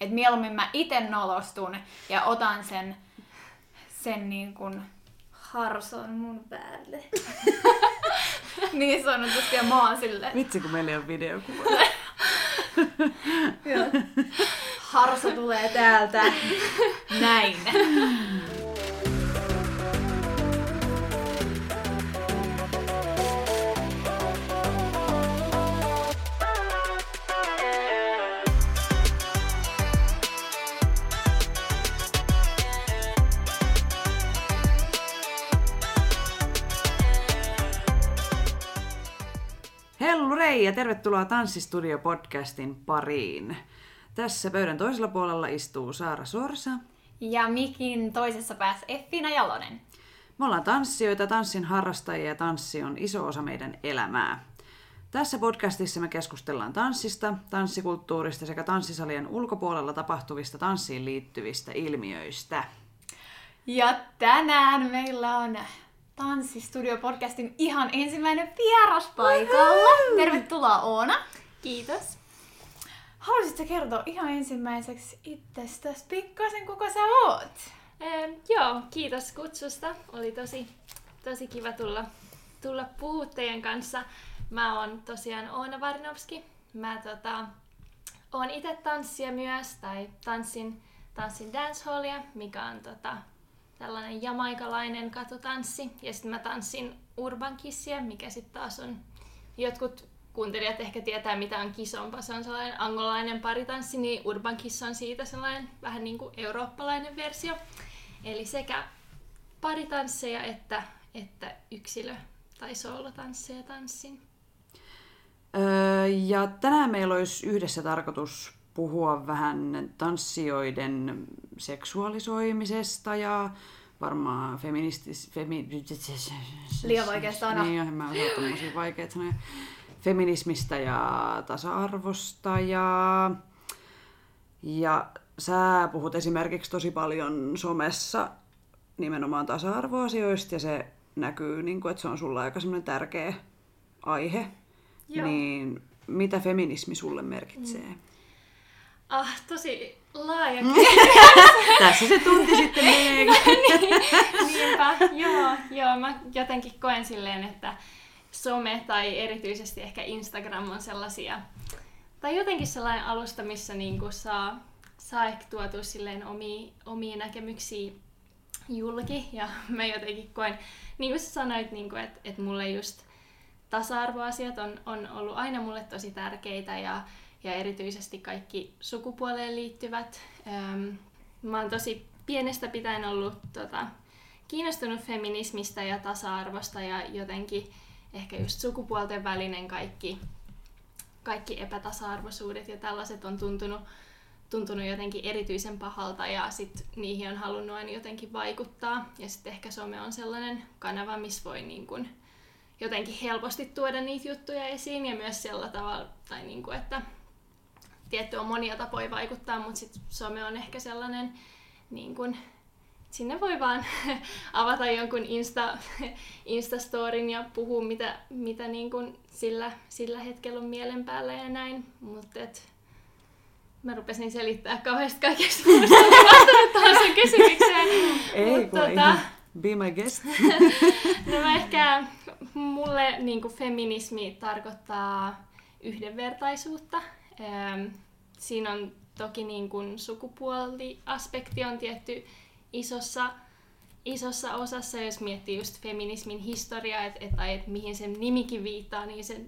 Että mieluummin mä itse nolostun ja otan sen, sen niin kuin harson mun päälle. niin sanotusti ja mä oon silleen. Vitsi, kun meillä ei ole videokuva. Harso tulee täältä. Näin. Tervetuloa Tanssistudio-podcastin pariin. Tässä pöydän toisella puolella istuu Saara Sorsa. Ja mikin toisessa päässä Effina Jalonen. Me ollaan tanssijoita, tanssin harrastajia ja tanssi on iso osa meidän elämää. Tässä podcastissa me keskustellaan tanssista, tanssikulttuurista sekä tanssisalien ulkopuolella tapahtuvista tanssiin liittyvistä ilmiöistä. Ja tänään meillä on Tanssistudio-podcastin ihan ensimmäinen vieras paikalla. Tervetuloa Oona. Kiitos. Haluaisitko kertoa ihan ensimmäiseksi itsestäsi pikkasen, kuka sä oot? Eh, joo, kiitos kutsusta. Oli tosi, tosi kiva tulla, tulla puhua teidän kanssa. Mä oon tosiaan Oona Varnovski. Mä tota, oon itse tanssija myös, tai tanssin, tanssin dancehallia, mikä on tota, tällainen jamaikalainen katutanssi. Ja sitten mä tanssin urban kissia, mikä sitten taas on jotkut kuuntelijat ehkä tietää, mitä on kisompa. Se on sellainen angolainen paritanssi, niin urban kiss on siitä sellainen vähän niin kuin eurooppalainen versio. Eli sekä paritansseja että, että yksilö- tai soolotansseja tanssin. Öö, ja tänään meillä olisi yhdessä tarkoitus puhua vähän tanssijoiden seksuaalisoimisesta ja varmaan feministis... Femi... Liian vaikea sana. Niin, en mä osaa tommosia vaikeita sanoja. Feminismistä ja tasa-arvosta ja... Ja sä puhut esimerkiksi tosi paljon somessa nimenomaan tasa-arvoasioista ja se näkyy, niin kuin, että se on sulla aika semmoinen tärkeä aihe. Joo. Niin mitä feminismi sulle merkitsee? Mm. Ah, tosi laaja Tässä se tunti sitten menee. niin, Niinpä, joo, joo. Mä jotenkin koen silleen, että some tai erityisesti ehkä Instagram on sellaisia, tai jotenkin sellainen alusta, missä niinku saa, saa ehkä tuotua silleen omia, omia näkemyksiä julki. Ja mä jotenkin koen, niin kuin sä sanoit, niin kuin, että, että mulle just tasa-arvoasiat on, on ollut aina mulle tosi tärkeitä ja, ja erityisesti kaikki sukupuoleen liittyvät. Mä oon tosi pienestä pitäen ollut tota, kiinnostunut feminismistä ja tasa-arvosta ja jotenkin ehkä just sukupuolten välinen kaikki, kaikki epätasa-arvoisuudet ja tällaiset on tuntunut, tuntunut jotenkin erityisen pahalta ja sit niihin on halunnut aina jotenkin vaikuttaa. Ja sitten ehkä some on sellainen kanava, missä voi niin kun jotenkin helposti tuoda niitä juttuja esiin ja myös sillä tavalla, tai niin kuin, että tietty on monia tapoja vaikuttaa, mutta sit some on ehkä sellainen, niin kuin, sinne voi vaan avata jonkun Insta, Instastorin ja puhua, mitä, mitä niin kuin sillä, sillä hetkellä on mielen päällä ja näin. Mutta mä rupesin selittää kauheasti kaikesta muusta, vastannut sen kysymykseen. Ei, Mut kun tota- Be my guest. No mä ehkä, mulle niin kuin feminismi tarkoittaa yhdenvertaisuutta. Öm, Siinä on toki niin kuin sukupuoliaspekti on tietty isossa, isossa osassa, jos miettii just feminismin historiaa, että et, et mihin sen nimikin viittaa, niin se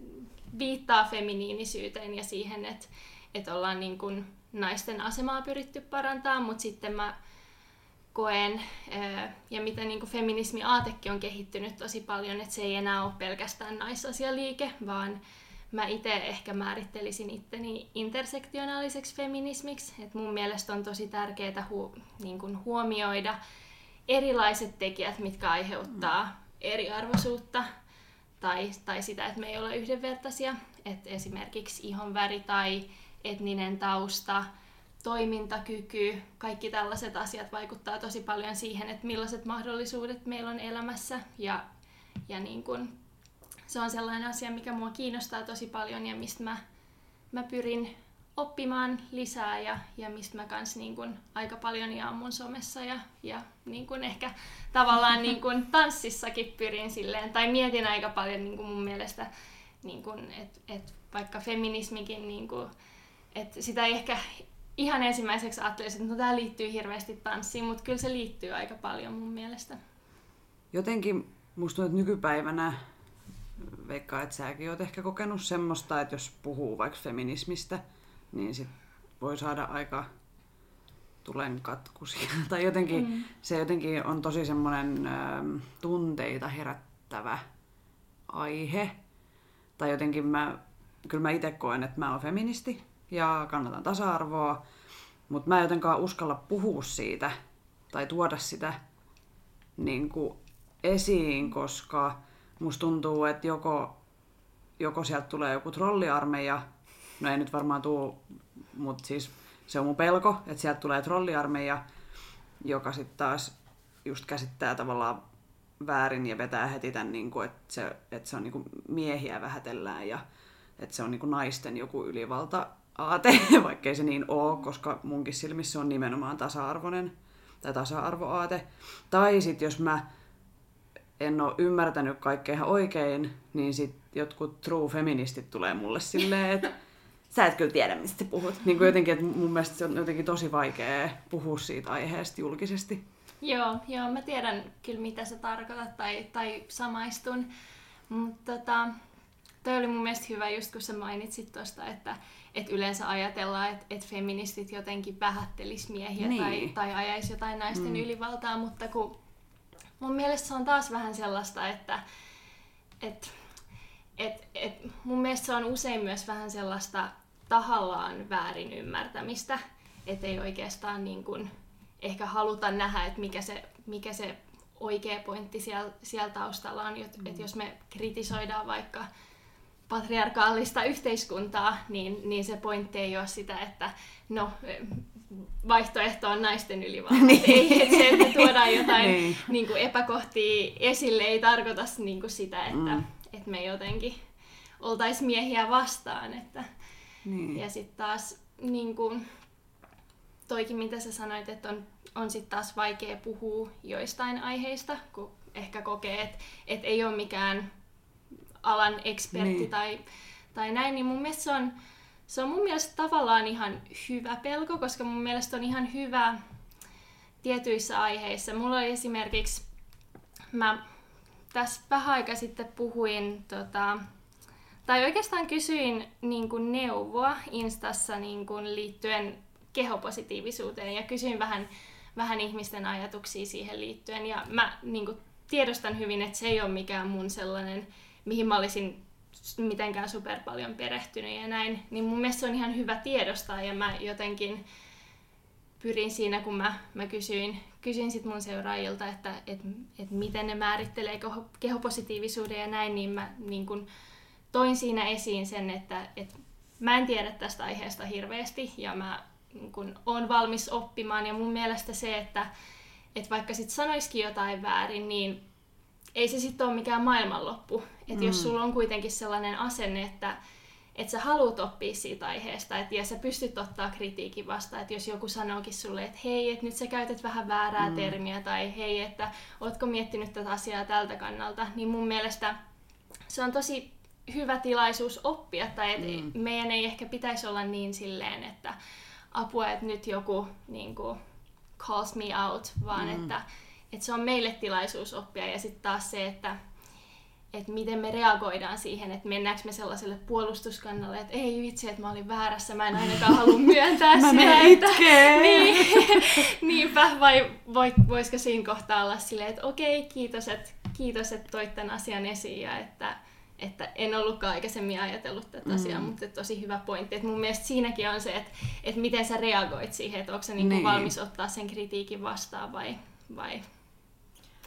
viittaa feminiinisyyteen ja siihen, että et ollaan niin kuin naisten asemaa pyritty parantaa, mutta sitten mä koen, ää, ja miten niin kuin feminismi aatekin on kehittynyt tosi paljon, että se ei enää ole pelkästään naisasialiike, vaan mä itse ehkä määrittelisin itteni intersektionaaliseksi feminismiksi. Et mun mielestä on tosi tärkeää hu- niin kuin huomioida erilaiset tekijät, mitkä aiheuttaa eriarvoisuutta tai, tai sitä, että me ei ole yhdenvertaisia. Et esimerkiksi ihon väri tai etninen tausta, toimintakyky, kaikki tällaiset asiat vaikuttaa tosi paljon siihen, että millaiset mahdollisuudet meillä on elämässä ja, ja niin kuin, se on sellainen asia, mikä mua kiinnostaa tosi paljon ja mistä mä, mä pyrin oppimaan lisää ja, ja mistä mä kans niin kun aika paljon jaan mun somessa ja, ja niin kun ehkä tavallaan niin kun tanssissakin pyrin silleen, tai mietin aika paljon niin kun mun mielestä, niin että et vaikka feminismikin, niin kun, että sitä ei ehkä ihan ensimmäiseksi ajattelisin, että no tämä liittyy hirveästi tanssiin, mutta kyllä se liittyy aika paljon mun mielestä. Jotenkin musta tuntuu, että nykypäivänä veikkaa, että säkin oot ehkä kokenut semmoista, että jos puhuu vaikka feminismistä, niin sit voi saada aika tulen katkusia. tai jotenkin, mm. se jotenkin on tosi semmoinen ähm, tunteita herättävä aihe. Tai jotenkin mä, kyllä mä itse koen, että mä oon feministi ja kannatan tasa-arvoa, mutta mä en jotenkaan uskalla puhua siitä tai tuoda sitä niin kuin esiin, koska musta tuntuu, että joko, joko sieltä tulee joku trolliarmeija, no ei nyt varmaan tuu, mutta siis se on mun pelko, että sieltä tulee trolliarmeija, joka sitten taas just käsittää tavallaan väärin ja vetää heti tämän, niin kuin, että, se, että se on niin kuin miehiä vähätellään ja että se on niin kuin naisten joku ylivalta aate, vaikkei se niin ole, koska munkin silmissä on nimenomaan tasa-arvoinen tai tasa-arvoaate. Tai sitten jos mä en ole ymmärtänyt kaikkea ihan oikein, niin sitten jotkut true feministit tulee mulle silleen, että sä et kyllä tiedä, mistä puhut. Niin kuin jotenkin, että mun mielestä se on jotenkin tosi vaikea puhua siitä aiheesta julkisesti. Joo, joo, mä tiedän kyllä mitä sä tarkoitat tai, tai samaistun. Mutta tota, toi oli mun mielestä hyvä just kun sä mainitsit tuosta, että et yleensä ajatellaan, että et feministit jotenkin vähättelis miehiä niin. tai, tai ajaisi jotain naisten mm. ylivaltaa, mutta kun mun mielestä se on taas vähän sellaista, että et, et, et, mun mielestä se on usein myös vähän sellaista tahallaan väärin ymmärtämistä, että ei oikeastaan niin kuin ehkä haluta nähdä, että mikä se, mikä se oikea pointti siellä, siellä taustalla on. Että mm. jos me kritisoidaan vaikka patriarkaalista yhteiskuntaa, niin, niin se pointti ei ole sitä, että no, vaihtoehto on naisten ylivalta. niin. Ei, että se, että tuodaan jotain niin. Niin kuin epäkohtia esille, ei tarkoita niin kuin sitä, että, mm. että me jotenkin oltaisiin miehiä vastaan. Että, niin. Ja sitten taas niin kuin, toikin, mitä sä sanoit, että on, on sitten taas vaikea puhua joistain aiheista, kun ehkä kokee, että, että ei ole mikään alan ekspertti niin. tai, tai näin, niin mun mielestä se on, se on mun mielestä tavallaan ihan hyvä pelko, koska mun mielestä on ihan hyvä tietyissä aiheissa. Mulla oli esimerkiksi, mä tässä vähän aika sitten puhuin, tota, tai oikeastaan kysyin niin kuin neuvoa Instassa niin kuin liittyen kehopositiivisuuteen ja kysyin vähän, vähän ihmisten ajatuksia siihen liittyen. Ja mä niin kuin, tiedostan hyvin, että se ei ole mikään mun sellainen, mihin mä olisin mitenkään super paljon perehtynyt ja näin, niin mun mielestä se on ihan hyvä tiedostaa ja mä jotenkin pyrin siinä, kun mä, mä kysyin, kysyin sit mun seuraajilta, että et, et miten ne määrittelee keho, kehopositiivisuuden ja näin, niin mä niin kun toin siinä esiin sen, että et mä en tiedä tästä aiheesta hirveästi ja mä niin kun, on valmis oppimaan ja mun mielestä se, että et vaikka sit sanoisikin jotain väärin, niin ei se sitten ole mikään maailmanloppu. Että mm. jos sulla on kuitenkin sellainen asenne, että että sä haluat oppia siitä aiheesta et, ja sä pystyt ottaa kritiikin vastaan, että jos joku sanookin sulle, että hei, että nyt sä käytät vähän väärää mm. termiä tai hei, että ootko miettinyt tätä asiaa tältä kannalta, niin mun mielestä se on tosi hyvä tilaisuus oppia tai että mm. meidän ei ehkä pitäisi olla niin silleen, että apua, että nyt joku niin kuin, calls me out, vaan mm. että että se on meille tilaisuus oppia ja sitten taas se, että että miten me reagoidaan siihen, että mennäänkö me sellaiselle puolustuskannalle, että ei vitsi, että mä olin väärässä, mä en ainakaan halua myöntää mä sitä. Että, niin, niinpä, vai voisiko siinä kohtaa olla silleen, että okei, kiitos, että, kiitos, että toit tämän asian esiin ja että, että en ollutkaan aikaisemmin ajatellut tätä mm. asiaa, mutta tosi hyvä pointti. Että mun mielestä siinäkin on se, että, että miten sä reagoit siihen, että onko sä niinku niin. valmis ottaa sen kritiikin vastaan vai, vai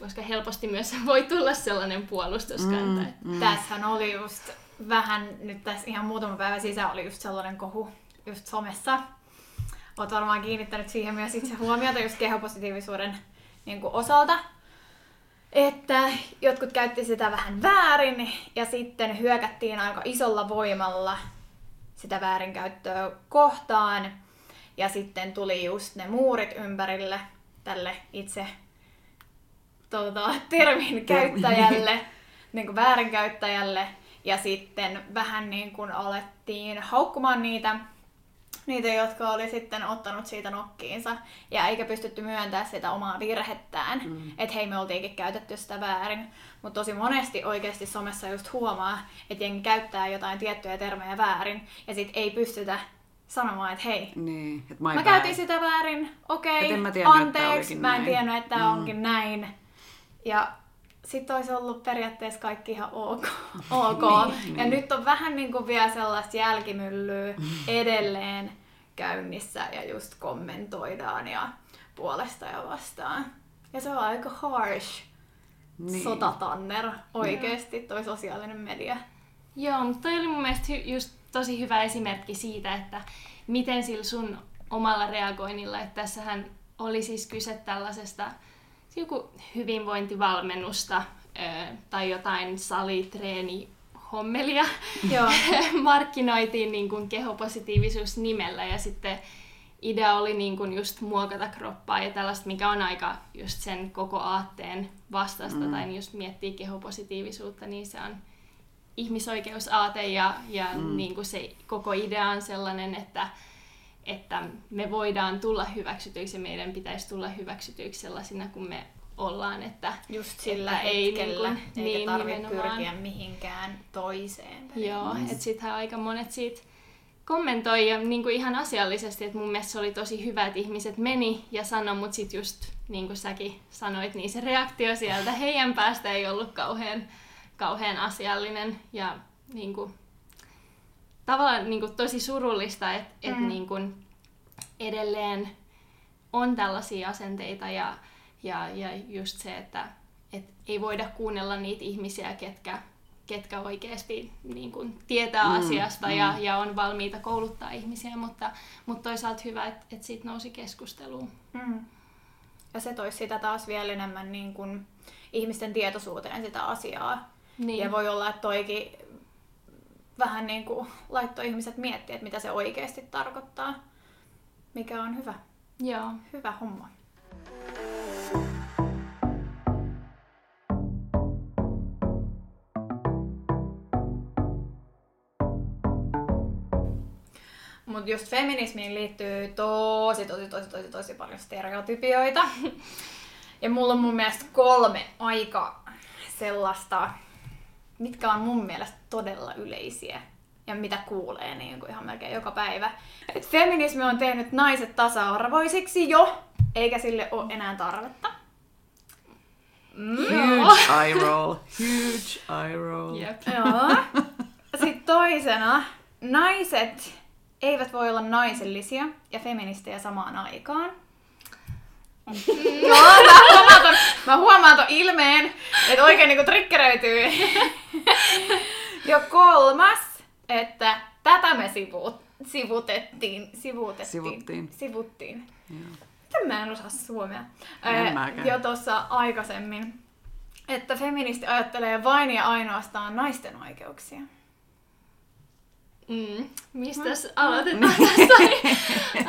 koska helposti myös voi tulla sellainen puolustuskanta. Mm, mm. Tässähän oli just vähän, nyt tässä ihan muutama päivä sisään oli just sellainen kohu just somessa. Olet varmaan kiinnittänyt siihen myös itse huomiota just kehopositiivisuuden niin kuin osalta. Että jotkut käytti sitä vähän väärin ja sitten hyökättiin aika isolla voimalla sitä väärinkäyttöä kohtaan. Ja sitten tuli just ne muurit ympärille tälle itse tuota, termin käyttäjälle, niin kuin väärinkäyttäjälle. Ja sitten vähän niin kuin alettiin haukkumaan niitä, niitä, jotka oli sitten ottanut siitä nokkiinsa. Ja eikä pystytty myöntämään sitä omaa virhettään. Mm. Että hei, me oltiinkin käytetty sitä väärin. Mutta tosi monesti oikeasti somessa just huomaa, että jengi käyttää jotain tiettyjä termejä väärin. Ja sit ei pystytä sanomaan, että hei, Niin, että mä bad. käytin sitä väärin, okei, Et mä että anteeksi, mä en tiennyt, että Mm. onkin näin. Ja sitten olisi ollut periaatteessa kaikki ihan ok. ok. Niin, ja niin. nyt on vähän niin kuin vielä sellaista jälkimyllyä edelleen käynnissä ja just kommentoidaan ja puolesta ja vastaan. Ja se on aika harsh Niin. sotatanner oikeesti toi sosiaalinen media. Joo, mutta toi oli mun mielestä hy- just tosi hyvä esimerkki siitä, että miten sillä sun omalla reagoinnilla, että tässähän oli siis kyse tällaisesta joku hyvinvointivalmennusta tai jotain salitreeni hommelia Joo. markkinoitiin niin kuin kehopositiivisuus nimellä ja sitten idea oli niin kuin just muokata kroppaa ja tällaista, mikä on aika just sen koko aatteen vastasta mm. tai just miettii kehopositiivisuutta, niin se on ihmisoikeusaate ja, ja mm. niin kuin se koko idea on sellainen, että, että me voidaan tulla hyväksytyiksi ja meidän pitäisi tulla hyväksytyiksi sellaisina kuin me ollaan, että Just sillä Että ei hetkellä, niinku- eikä niin, tarvitse nimenomaan. pyrkiä mihinkään toiseen. Joo, että sittenhän aika monet siitä kommentoi ja niin kuin ihan asiallisesti, että mun mielestä se oli tosi hyvä, että ihmiset meni ja sanoi, mutta sitten just niin kuin säkin sanoit, niin se reaktio sieltä heidän päästä ei ollut kauhean, kauhean asiallinen ja niin kuin, tavallaan niin kuin tosi surullista, että mm. et niin kuin edelleen on tällaisia asenteita ja, ja, ja just se, että et ei voida kuunnella niitä ihmisiä, ketkä, ketkä oikeasti niin kuin, tietää mm, asiasta mm. Ja, ja on valmiita kouluttaa ihmisiä, mutta, mutta toisaalta hyvä, että et siitä nousi keskusteluun. Mm. Ja se toisi sitä taas vielä enemmän niin kuin ihmisten tietoisuuteen sitä asiaa. Niin. Ja voi olla, että toikin vähän niin kuin laittoi ihmiset miettiä, että mitä se oikeasti tarkoittaa. Mikä on hyvä, Joo. hyvä homma. Mutta just feminismiin liittyy tosi, tosi, tosi, tosi, tosi paljon stereotypioita. Ja mulla on mun mielestä kolme aika sellaista, mitkä on mun mielestä todella yleisiä ja mitä kuulee niin kuin ihan melkein joka päivä. Et feminismi on tehnyt naiset tasa-arvoisiksi jo, eikä sille ole enää tarvetta. Huge eye roll. Huge eye roll. Jep. Joo. Sitten toisena, naiset eivät voi olla naisellisia ja feministejä samaan aikaan. Joo, mä huomaan ton, mä huomaan ton ilmeen, että oikein niinku triggeröityy. Ja kolmas, että tätä me sivuut, sivutettiin, sivutettiin, Sivuttiin. sivuttiin. Joo. Mä en osaa suomea? En mäkään. Jo tuossa aikaisemmin, että feministi ajattelee vain ja ainoastaan naisten oikeuksia. Mm. Mistäs aloitetaan tästä?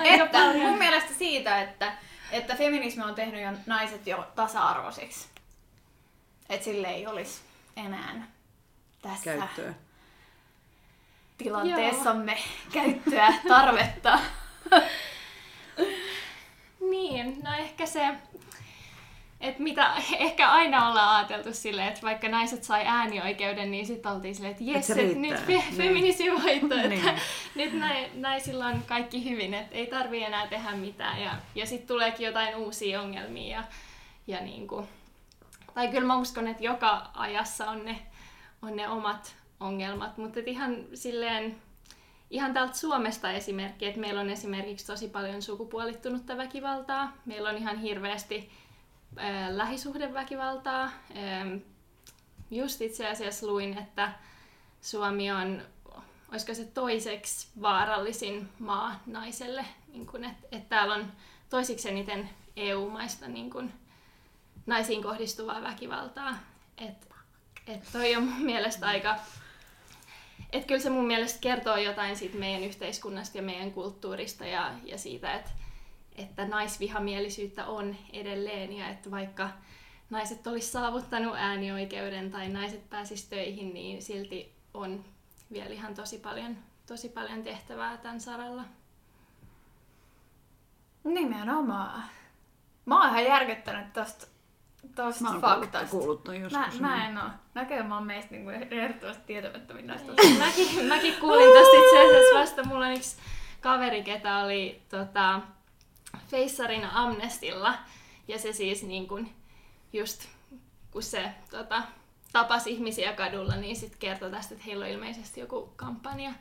Että mun mielestä siitä, että, että feminismi on tehnyt jo naiset jo tasa-arvoisiksi. Että sille ei olisi enää tässä Käyttöä. tilanteessamme käyttöä, tarvetta. Niin, no ehkä se, että mitä ehkä aina ollaan ajateltu silleen, että vaikka naiset sai äänioikeuden, niin sitten oltiin silleen, että jes, et nyt fe- Niin. feminismi voitto, että Niin. nyt nai- naisilla on kaikki hyvin, että ei tarvi enää tehdä mitään. Ja, ja sitten tuleekin jotain uusia ongelmia. Ja, ja niin kuin, tai kyllä mä uskon, että joka ajassa on ne, on ne omat ongelmat, mutta ihan silleen, ihan täältä Suomesta esimerkki, että meillä on esimerkiksi tosi paljon sukupuolittunutta väkivaltaa. Meillä on ihan hirveästi ää, lähisuhdeväkivaltaa. Ää, just itse asiassa luin, että Suomi on, olisiko se toiseksi vaarallisin maa naiselle, niin kun, että et täällä on toisiksi eniten EU-maista niin kun, naisiin kohdistuvaa väkivaltaa. Et, et toi on mun mielestä aika, et kyllä se mun mielestä kertoo jotain siitä meidän yhteiskunnasta ja meidän kulttuurista ja, ja siitä, että, että naisvihamielisyyttä on edelleen ja että vaikka naiset olisi saavuttanut äänioikeuden tai naiset pääsis töihin, niin silti on vielä ihan tosi paljon, tosi paljon tehtävää tämän saralla. Nimenomaan. Mä oon ihan järkyttänyt tosta, tosta Mä oon faktasta. kuullut ton joskus. Mä, mä en oo. Näköjään mä oon meistä niinku ehdottomasti tietämättömin näistä mäkin, mäkin kuulin tästä itse asiassa vasta. Mulla on yksi kaveri, ketä oli tota, Feissarin Amnestilla. Ja se siis niin kun, just kun se tota, tapasi ihmisiä kadulla, niin sitten kertoi tästä, että heillä on ilmeisesti joku kampanja,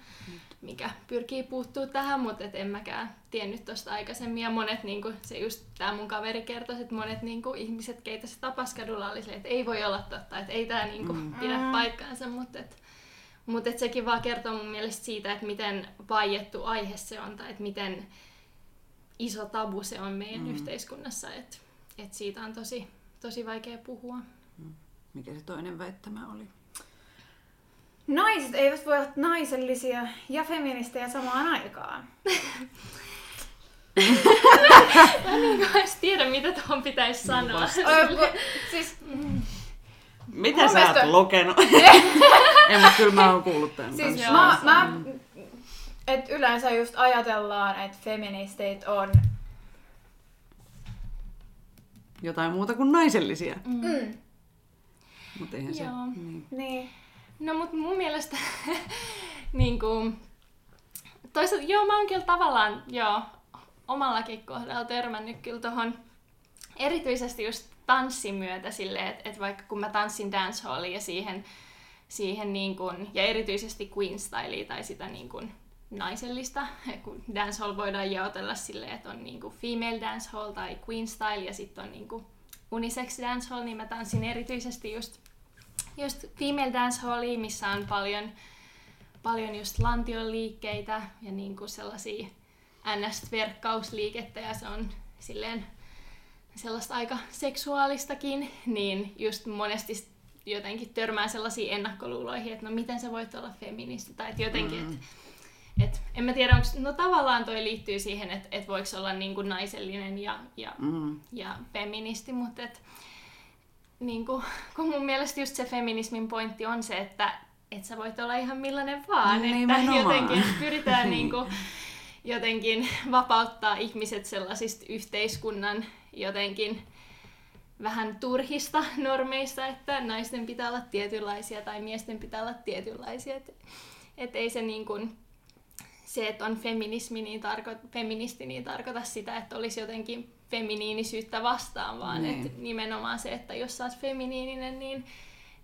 mikä pyrkii puuttuu tähän, mutta et en mäkään tiennyt tuosta aikaisemmin. Ja monet, niin kuin, se just tämä mun kaveri kertoi, että monet niin kuin, ihmiset, keitä se tapasi kadulla, oli silleen, että ei voi olla totta, että ei tämä niin kuin, Mm. pidä paikkaansa, mutta et, mutta et sekin vaan kertoo mun mielestä siitä, että miten vaiettu aihe se on, tai että miten iso tabu se on meidän Mm. mm. yhteiskunnassa, että et siitä on tosi, tosi vaikea puhua. Mikä se toinen väittämä oli? Naiset eivät voi olla naisellisia ja feministejä samaan aikaan. Mä en niin edes tiedä, mitä tuohon pitäisi sanoa. Siis, Mitä Mun sä oot mielestä- lukenut? en, mutta kyllä mä oon kuullut tämän siis kanssa. mä, mä, et yleensä just ajatellaan, että feministeit on Jotain muuta kuin naisellisia. mm, Mutta eihän se... Joo. Niin. niin. No mut mun mielestä niin kuin, toisaalta joo mä oon kyllä tavallaan joo, omallakin kohdalla törmännyt kyllä tohon erityisesti just tanssin myötä silleen, että et vaikka kun mä tanssin dancehallia ja siihen, siihen niin kuin, ja erityisesti queen stylea tai sitä niin kuin naisellista, kun dancehall voidaan jaotella silleen, että on niin kuin female dancehall tai queen style ja sitten on niin kuin unisex dancehall, niin mä tanssin erityisesti just just female dancehallia, missä on paljon, paljon just lantion liikkeitä ja niinku sellaisia ns-verkkausliikettä ja se on silleen sellaista aika seksuaalistakin, niin just monesti jotenkin törmää sellaisiin ennakkoluuloihin, että no miten sä voit olla feministi tai että jotenkin, mm. että et, en mä tiedä, onko, no tavallaan toi liittyy siihen, että et voiko olla niinku naisellinen ja, ja Mm. ja feministi, mutta et, niin kuin, kun mun mielestä just se feminismin pointti on se, että et sä voit olla ihan millainen vaan, että Nimenomaan. jotenkin pyritään niin kuin, jotenkin vapauttaa ihmiset sellaisista yhteiskunnan jotenkin vähän turhista normeista, että naisten pitää olla tietynlaisia tai miesten pitää olla tietynlaisia. Että et ei se niin kuin, se, että on feminismi, niin tarko- feministi, niin tarkoita sitä, että olisi jotenkin feminiinisyyttä vastaan, vaan Niin. että nimenomaan se, että jos sä oot feminiininen, niin,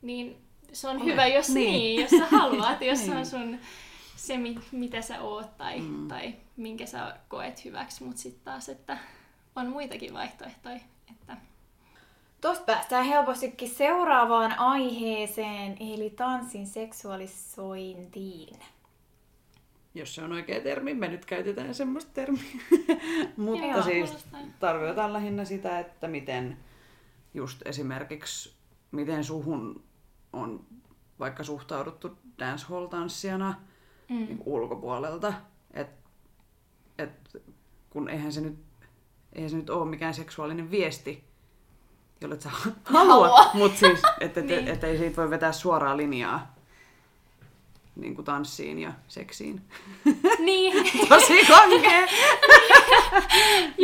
niin se on Ole. hyvä, jos Niin. niin, jos sä haluat, jos Niin. on sun se, mi- mitä sä oot tai, Mm. mm. tai minkä sä koet hyväksi, mutta sitten taas, että on muitakin vaihtoehtoja. Että Tuosta päästään helpostikin seuraavaan aiheeseen, eli tanssin seksuaalisointiin. Jos se on oikea termi, me nyt käytetään semmoista termiä. Mutta Joo, siis tarkoitan lähinnä sitä, että miten just esimerkiksi, miten suhun on vaikka suhtauduttu dancehall-tanssijana mm. niin ulkopuolelta. Et, et, kun eihän se, nyt, eihän se nyt ole mikään seksuaalinen viesti, jolle et sä halua, mutta siis, että et, Niin. et, ei siitä voi vetää suoraa linjaa niin kuin tanssiin ja seksiin. niin, Tosi kankea!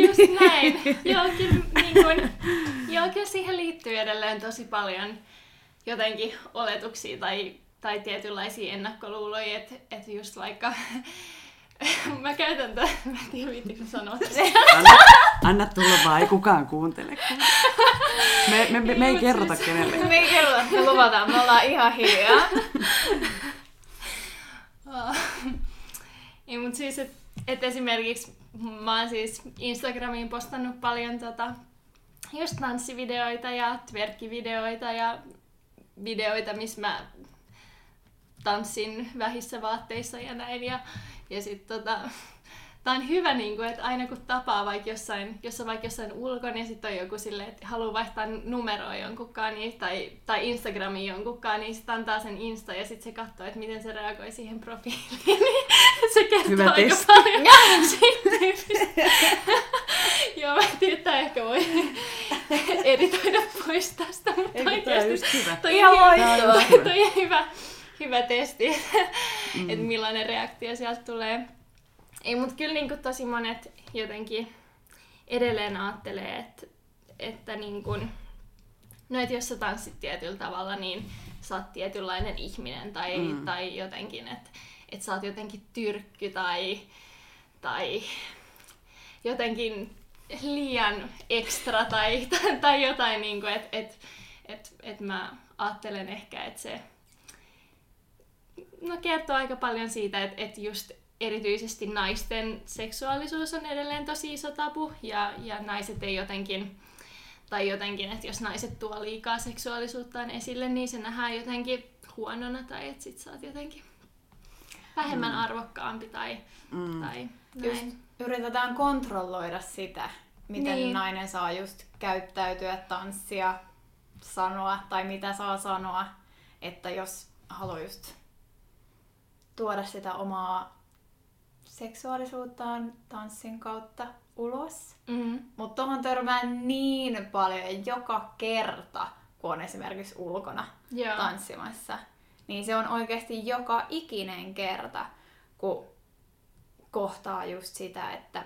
Just näin. joo, kyllä, niin kun, joo, kyllä siihen liittyy edelleen tosi paljon jotenkin oletuksia tai, tai tietynlaisia ennakkoluuloja, että et just vaikka mä käytän tätä, mä en tiedä viittikö sanoa. Anna, anna tulla vaan, ei kukaan kuuntele. Me, me, me, me ei kerrota kenellekään. Me ei kerrota, me luvataan, me ollaan ihan hiljaa. Ei, mutta siis, että et esimerkiksi mä oon siis Instagramiin postannut paljon tota, just tanssivideoita ja twerkkivideoita ja videoita, missä mä tanssin vähissä vaatteissa ja näin. Ja, ja sitten tota, tää on hyvä, niin kuin, että aina kun tapaa vaikka jossain, jos on vaikka jossain ulkona ja sitten on joku silleen, että haluaa vaihtaa numeroa jonkunkaan niin, tai, tai Instagramiin jonkunkaan, niin sitten antaa sen Insta ja sitten se katsoo, että miten se reagoi siihen profiiliin. niin se kertoo Hyvä aika testi. paljon. Joo, mä en tiedä, että ehkä voi editoida pois tästä, mutta Eikö oikeasti just hyvä? toi Ihan on loistavaa. hyvä, toi on hyvä, hyvä testi, mm. että millainen reaktio sieltä tulee. Ei, mutta kyllä niin kuin tosi monet jotenkin edelleen ajattelee, että, että niin kuin, no, että jos sä tanssit tietyllä tavalla, niin sä oot tietynlainen ihminen tai, mm. tai jotenkin, että, että sä oot jotenkin tyrkky tai, tai jotenkin liian ekstra tai, tai, tai jotain, niin kuin, että et, et, et mä ajattelen ehkä, että se no, kertoo aika paljon siitä, että, että just erityisesti naisten seksuaalisuus on edelleen tosi iso tabu ja, ja naiset ei jotenkin, tai jotenkin, että jos naiset tuo liikaa seksuaalisuuttaan esille, niin se nähdään jotenkin huonona tai että sit sä oot jotenkin vähemmän mm. arvokkaampi tai, mm. tai Just näin. yritetään kontrolloida sitä, miten niin. nainen saa just käyttäytyä, tanssia, sanoa tai mitä saa sanoa. Että jos haluaa just tuoda sitä omaa seksuaalisuuttaan tanssin kautta ulos. Mm. Mutta tuohon törmää niin paljon joka kerta, kun on esimerkiksi ulkona Joo. tanssimassa. Niin se on oikeasti joka ikinen kerta, kun kohtaa just sitä, että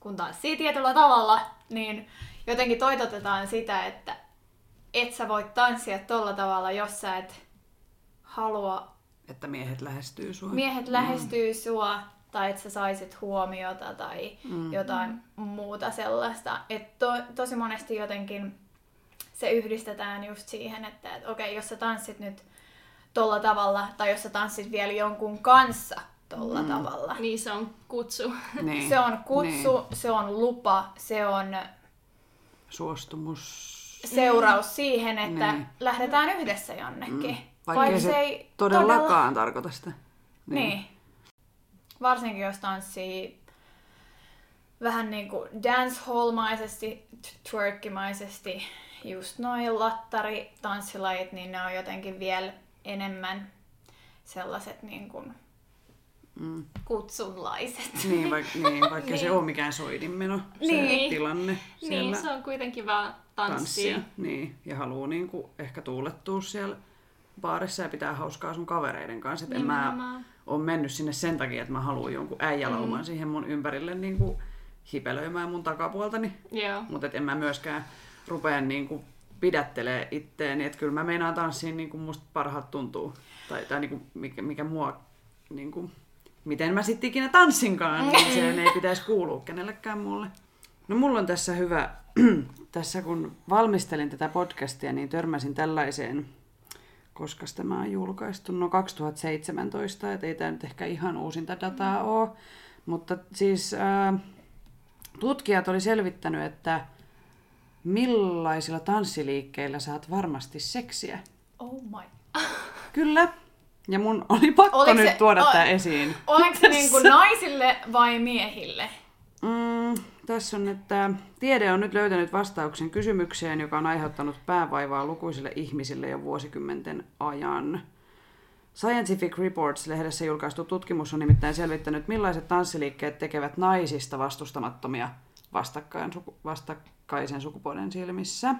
kun tanssii tietyllä tavalla, niin jotenkin toitotetaan sitä, että et sä voi tanssia tolla tavalla, jos sä et halua Että miehet lähestyy sua. miehet lähestyy sua tai että sä saisit huomiota tai Mm. jotain muuta sellaista. Et to, tosi monesti jotenkin se yhdistetään just siihen, että et, okei, jos sä tanssit nyt tolla tavalla tai jos sä tanssit vielä jonkun kanssa tolla mm. tavalla. Niin se on kutsu. Niin. Se on kutsu, Niin. se on lupa, se on Suostumus. seuraus siihen, että Niin. lähdetään yhdessä jonnekin. Mm. Vaikka se todellakaan tarkoita sitä. Niin. niin. Varsinkin jos tanssii vähän niin kuin dancehall-maisesti, twerkkimaisesti, just noin lattari tanssilajit, niin ne on jotenkin vielä enemmän sellaiset niin kuin Mm. kutsunlaiset. Niin, vaikka, niin, vaikka niin. se Niin. ole mikään soidinmeno, se Niin. tilanne siellä Niin, se on kuitenkin vaan tanssia. tanssia. Niin, ja haluaa niinku ehkä tuulettua siellä baarissa ja pitää hauskaa sun kavereiden kanssa. Et en mä Ole mennyt sinne sen takia, että mä haluan jonkun äijälauman mm. siihen mun ympärille niinku hipelöimään mun takapuoltani. Joo. Mutta en mä myöskään rupea niinku pidättelee itteeni, että kyllä mä meinaan tanssiin niin kuin musta parhaat tuntuu. Tai, tai niin kuin mikä, mikä mua, niin kuin, miten mä sitten ikinä tanssinkaan, niin se ei pitäisi kuulua kenellekään mulle. No mulla on tässä hyvä, tässä kun valmistelin tätä podcastia, niin törmäsin tällaiseen, koska tämä on julkaistu, no 2017, et ei tämä nyt ehkä ihan uusinta dataa ole, mutta siis ää, tutkijat oli selvittänyt, että millaisilla tanssiliikkeillä saat varmasti seksiä. Oh my. Kyllä. Ja mun oli pakko Oliko nyt se- tuoda o- tämä esiin. Oliko se niin kuin naisille vai miehille? Mm, tässä on, että tiede on nyt löytänyt vastauksen kysymykseen, joka on aiheuttanut päävaivaa lukuisille ihmisille jo vuosikymmenten ajan. Scientific Reports-lehdessä julkaistu tutkimus on nimittäin selvittänyt, millaiset tanssiliikkeet tekevät naisista vastustamattomia vastakkain, vastakkaisen sukupuolen silmissä.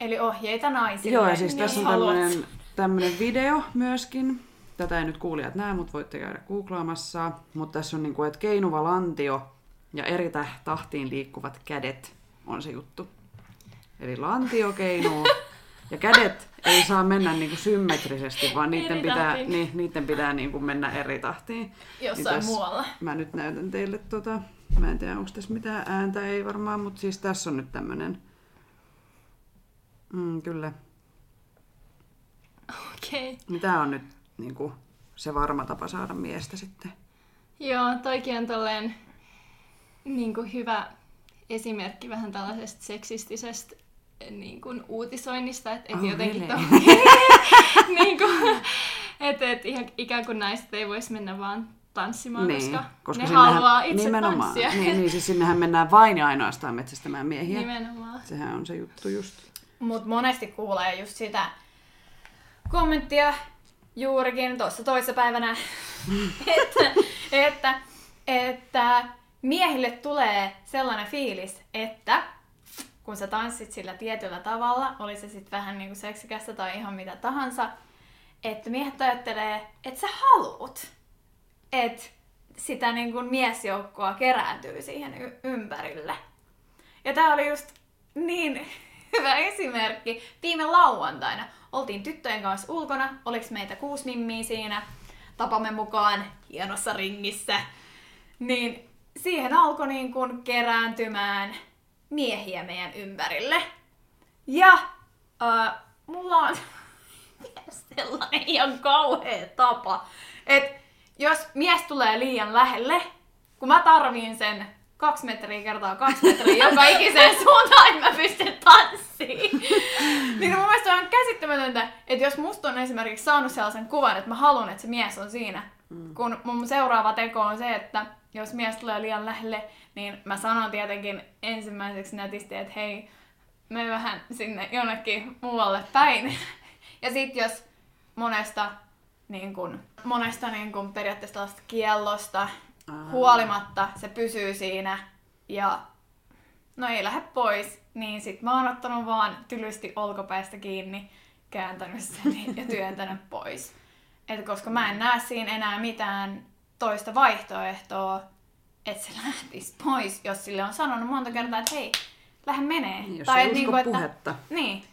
Eli ohjeita naisille. Joo, ja siis tässä on haluat. tämmöinen, tämmöinen video myöskin. Tätä ei nyt kuulijat näe, mutta voitte käydä googlaamassa. Mutta tässä on niin kuin, että keinuva lantio ja eri tahtiin liikkuvat kädet on se juttu. Eli lantio keinuu ja kädet ei saa mennä niin kuin symmetrisesti, vaan niiden Eri pitää, tahtiin. niin, niiden pitää niin kuin mennä eri tahtiin. Jossain tässä- muualla. Mä nyt näytän teille tota, mä en tiedä onko tässä mitään ääntä, ei varmaan, mutta siis tässä on nyt tämmönen, mm, kyllä, Okei. Okay. niin tää on nyt niinku, se varma tapa saada miestä sitten. Joo, toikin on tolleen niin kuin hyvä esimerkki vähän tällaisesta seksistisestä niin kuin uutisoinnista, että et Oh, jotenkin really? to, niin kuin, et, et ihan, ikään kuin naiset ei voisi mennä vaan tanssimaan, Niin, koska, koska ne sinnehän- haluaa itse nimenomaan, tanssia. Niin, niin, siis sinnehän mennään vain ja ainoastaan metsästämään miehiä. Nimenomaan. Sehän on se juttu just. Mutta monesti kuulee just sitä kommenttia juurikin tuossa toissa päivänä, että, että, että miehille tulee sellainen fiilis, että kun sä tanssit sillä tietyllä tavalla, oli se sitten vähän niinku seksikästä tai ihan mitä tahansa, että miehet ajattelee, että sä haluut, että sitä niinku miesjoukkoa kerääntyy siihen y- ympärille. Ja tää oli just niin hyvä esimerkki. Viime lauantaina oltiin tyttöjen kanssa ulkona, oliks meitä kuusi mimmiä siinä, tapamme mukaan hienossa ringissä. Niin siihen alkoi niin kuin kerääntymään miehiä meidän ympärille. Ja äh, mulla on sellainen ihan kauhea tapa, että jos mies tulee liian lähelle, kun mä tarviin sen kaksi metriä kertaa kaksi metriä joka ikiseen suuntaan, että mä pystyn tanssiin. niin mun mielestä on käsittämätöntä, että jos musta on esimerkiksi saanut sellaisen kuvan, että mä haluan, että se mies on siinä, mm. kun mun seuraava teko on se, että jos mies tulee liian lähelle, niin mä sanon tietenkin ensimmäiseksi nätisti, että hei, me vähän sinne jonnekin muualle päin. Ja sit jos monesta, niin kun, monesta niin kun periaatteessa tällaista kiellosta Aa. huolimatta se pysyy siinä ja no ei lähde pois, niin sit mä oon ottanut vaan tylysti olkopäistä kiinni, kääntänyt sen ja työntänyt pois. Et koska mä en näe siinä enää mitään toista vaihtoehtoa, että se lähtisi pois, jos sille on sanonut monta kertaa, että hei, lähde menee. Niin, jos tai ei et usko niinku, että, puhetta. Niin.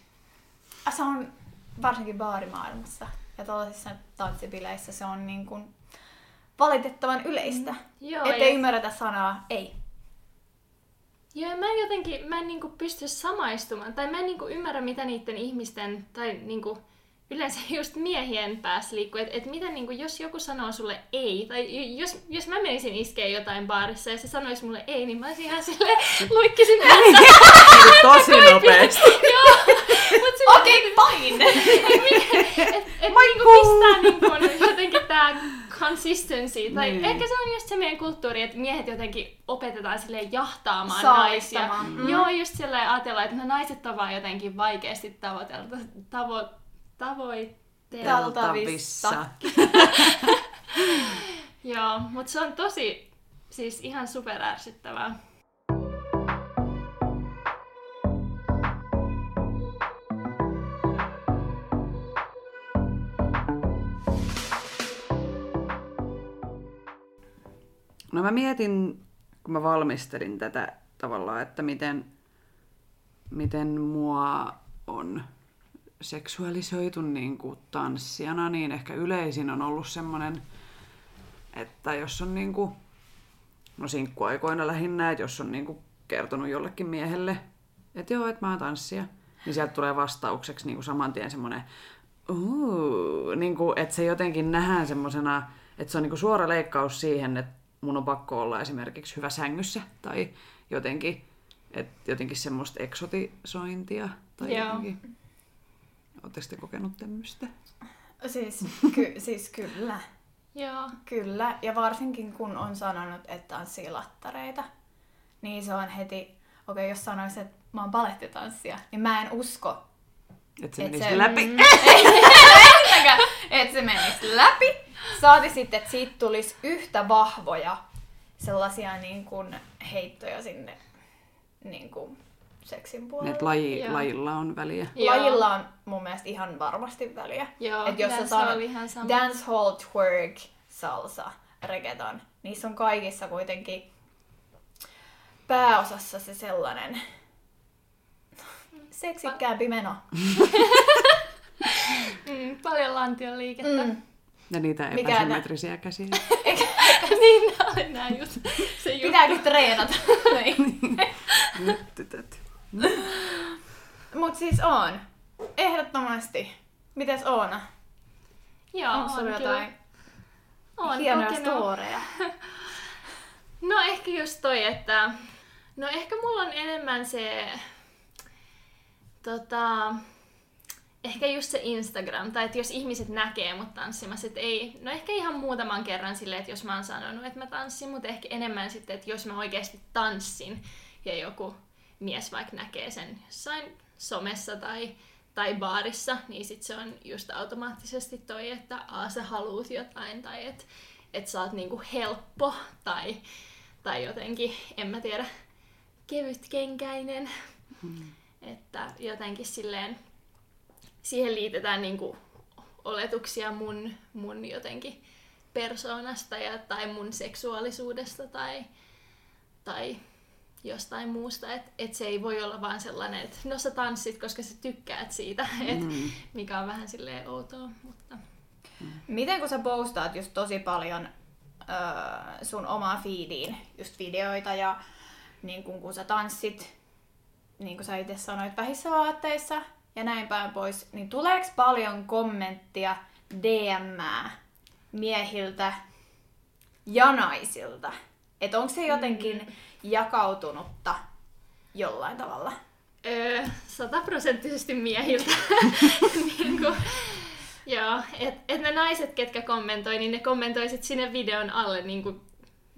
Ah, Se on varsinkin baarimaailmassa ja tällaisissa tanssibileissä se on niin kuin valitettavan yleistä. Joo, Ettei ja- ymmärretä sanaa ei. Joo, mä en jotenkin, mä en niinku pysty samaistumaan, tai mä en niinku ymmärrä, mitä niiden ihmisten, tai niinku yleensä just miehien päässä liikkuu, että et miten niinku, jos joku sanoo sulle ei, tai jos, jos mä menisin iskee jotain baarissa ja se sanoisi mulle ei, niin mä olisin ihan silleen, luikkisin päässä. Tosi nopeasti. Joo, Okei, fine! et, et niinku pistää niinku jotenkin tää consistency, tai Niin. ehkä se on just se meidän kulttuuri, että miehet jotenkin opetetaan silleen jahtaamaan naisia. Mm. Joo, just silleen ajatellaan, että no naiset on vaan jotenkin vaikeasti tavoitelta, tavo, tavoitteella. Taltavissa. Joo, mutta se on tosi, siis ihan super ärsyttävää. No mä mietin, kun mä valmistelin tätä tavallaan, että miten, miten mua on seksuaalisoitu niin kuin tanssijana, niin ehkä yleisin on ollut semmoinen, että jos on niin kuin, no sinkkuaikoina lähinnä, että jos on niin kuin kertonut jollekin miehelle, että joo, että mä oon tanssija, niin sieltä tulee vastaukseksi niin kuin saman tien semmoinen, niin kuin, että se jotenkin nähdään semmoisena, että se on niin kuin suora leikkaus siihen, että mun on pakko olla esimerkiksi hyvä sängyssä tai jotenkin, että jotenkin semmoista eksotisointia tai Joo. jotenkin. Oletteko te kokenut tämmöistä? Siis, ky- siis kyllä. Joo. Kyllä. Ja varsinkin kun on sanonut, että tanssii lattareita, niin se on heti, okei okay, jos sanoisi, että mä oon balettitanssija, niin mä en usko, Että se Et menisi se- läpi. Mm. että se menisi läpi. Saati sitten, että siitä tulisi yhtä vahvoja sellaisia niin kuin heittoja sinne niin kuin seksin puolelle. Että laji, Joo. lajilla on väliä. Joo. Lajilla on mun mielestä ihan varmasti väliä. Joo, Et jos sä sanot dancehall, twerk, salsa, reggaeton, niissä on kaikissa kuitenkin pääosassa se sellainen seksikkäämpi meno. Mm, paljon lantion liikettä. Mm. Ja niitä Mikä epäsymmetrisiä käsiä. niin nää oli nää just, se juttu. Pitääkö treenata? niin. Nyt tytöt. Mut siis on. Ehdottomasti. Mites Oona? Joo, Onko sulla on jotain On hienoja kokenut. storeja? No ehkä just toi, että... No ehkä mulla on enemmän se... Tota... ehkä just se Instagram, tai että jos ihmiset näkee mut tanssimassa, että ei, no ehkä ihan muutaman kerran silleen, että jos mä oon sanonut, että mä tanssin, mutta ehkä enemmän sitten, että jos mä oikeasti tanssin ja joku mies vaikka näkee sen jossain somessa tai, tai baarissa, niin sit se on just automaattisesti toi, että a, sä haluut jotain, tai että et sä oot niinku helppo, tai, tai jotenkin, en mä tiedä, kevytkenkäinen. Hmm. Että jotenkin silleen siihen liitetään niinku oletuksia mun, mun jotenkin persoonasta ja, tai mun seksuaalisuudesta tai, tai jostain muusta. Että et se ei voi olla vaan sellainen, että no sä tanssit, koska sä tykkäät siitä, et, mm. mikä on vähän silleen outoa. Mutta... Miten kun sä postaat just tosi paljon öö, sun omaa feediin just videoita ja niin kun, kun sä tanssit, niin kuin sä itse sanoit, vähissä vaatteissa, ja näin päin pois, niin tuleeko paljon kommenttia DM miehiltä ja naisilta? Että onko se jotenkin mm. Jakautunutta jollain tavalla? Öö, sataprosenttisesti miehiltä. niin kuin, joo, että et ne naiset, ketkä kommentoi, niin ne kommentoi sit sinne videon alle niin kuin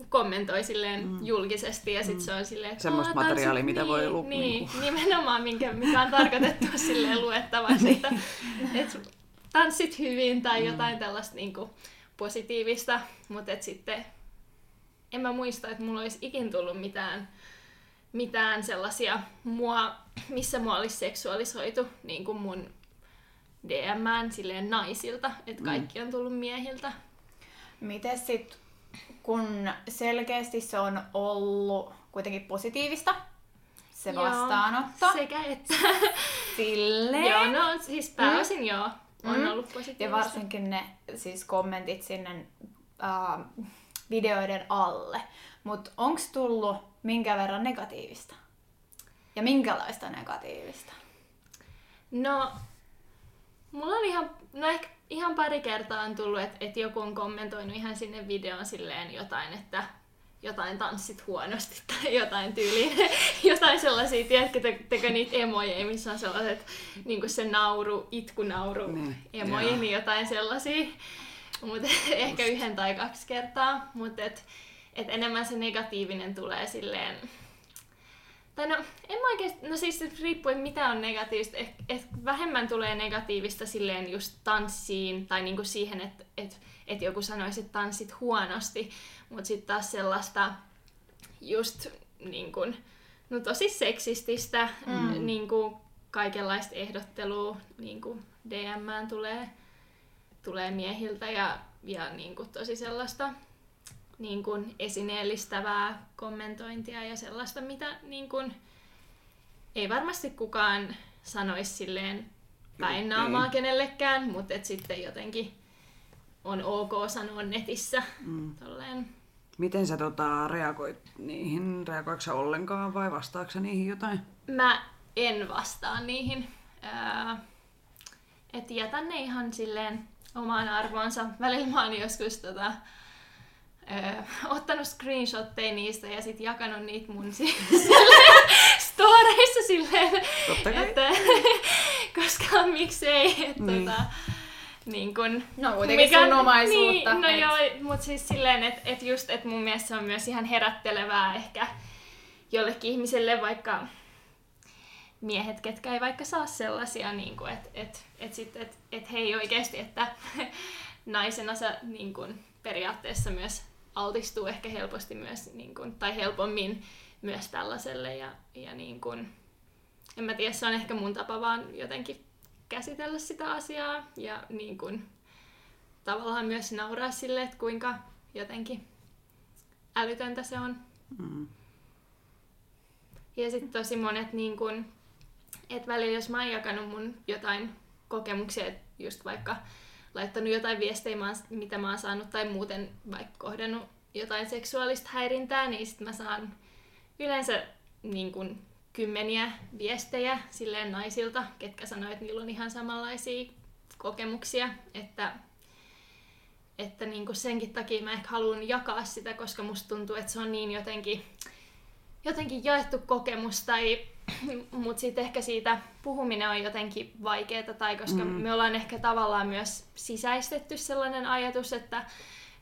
kommentoi silleen mm. julkisesti ja sitten mm. se on silleen, että Semmoista materiaalia, mitä niin, voi lukea. Niin, niin, nimenomaan, minkä, mikä on tarkoitettu silleen luettavaksi, että et, tanssit hyvin tai mm. jotain tällaista niin kuin, positiivista, mutta et sitten en mä muista, että mulla olisi ikin tullut mitään, mitään sellaisia, mua, missä mua olisi seksuaalisoitu niin kuin mun DMään silleen naisilta, että mm. kaikki on tullut miehiltä. Miten sitten kun selkeästi se on ollut kuitenkin positiivista, se joo, vastaanotto. Sekä että. Silleen. joo, no siis pääosin mm. joo, on mm. ollut positiivista. Ja varsinkin ne siis kommentit sinne uh, videoiden alle. Mutta onko tullut minkä verran negatiivista? Ja minkälaista negatiivista? No, mulla on ihan, no ehkä ihan pari kertaa on tullut, että et joku on kommentoinut ihan sinne videoon silleen jotain, että jotain tanssit huonosti tai jotain tyyliin, jotain sellaisia, tiedätkö, te, tekö niitä emoja, missä on sellaiset, niin se nauru, itkunauru niin, emoji, niin jotain sellaisia, mutta ehkä yhden tai kaksi kertaa, mutta et, et enemmän se negatiivinen tulee silleen, tai no, en mä oikeasti, no siis riippuen mitä on negatiivista, eh, eh, vähemmän tulee negatiivista silleen just tanssiin tai niinku siihen, että et, et joku sanoisi, että tanssit huonosti, mutta sitten taas sellaista just niin kuin, no tosi seksististä, mm. niin kuin kaikenlaista ehdottelua niin kuin DM tulee, tulee miehiltä ja, ja niin kuin tosi sellaista niin kuin esineellistävää kommentointia ja sellaista, mitä niin kuin, ei varmasti kukaan sanoisi silleen päin naamaa kenellekään, mutta et sitten jotenkin on ok sanoa netissä. Mm. Tolleen. Miten sä tota, reagoit niihin? Reagoitko ollenkaan vai vastaako niihin jotain? Mä en vastaa niihin. Öö, et jätän ne ihan silleen omaan arvoonsa. Välillä mä oon joskus tota, öö, ottanut screenshotteja niistä ja sitten jakanut niitä mun storeissa silleen, että koska miksei, että mm. tota, niin kun, no kuitenkin mikä, sun omaisuutta. Niin, no et... joo, mutta siis silleen, että et just, että mun mielestä se on myös ihan herättelevää ehkä jollekin ihmiselle, vaikka miehet, ketkä ei vaikka saa sellaisia, niin että et, et, et, et, et hei oikeasti, että naisena sä niin kun, periaatteessa myös altistuu ehkä helposti myös, niin kun, tai helpommin myös tällaiselle. Ja, ja niin kun, en mä tiedä, se on ehkä mun tapa vaan jotenkin käsitellä sitä asiaa ja niin kun, tavallaan myös nauraa sille, että kuinka jotenkin älytöntä se on. Mm. Ja sitten tosi monet, niin kun, että välillä jos mä oon jakanut mun jotain kokemuksia, just vaikka laittanut jotain viestejä, mitä mä oon saanut, tai muuten vaikka kohdannut jotain seksuaalista häirintää, niin sitten mä saan yleensä niin kun, kymmeniä viestejä silleen naisilta, ketkä sanoo, että niillä on ihan samanlaisia kokemuksia, että, että niin kuin senkin takia mä ehkä haluan jakaa sitä, koska musta tuntuu, että se on niin jotenkin, jotenkin jaettu kokemus tai Mutta sitten ehkä siitä puhuminen on jotenkin vaikeaa, tai koska mm. me ollaan ehkä tavallaan myös sisäistetty sellainen ajatus, että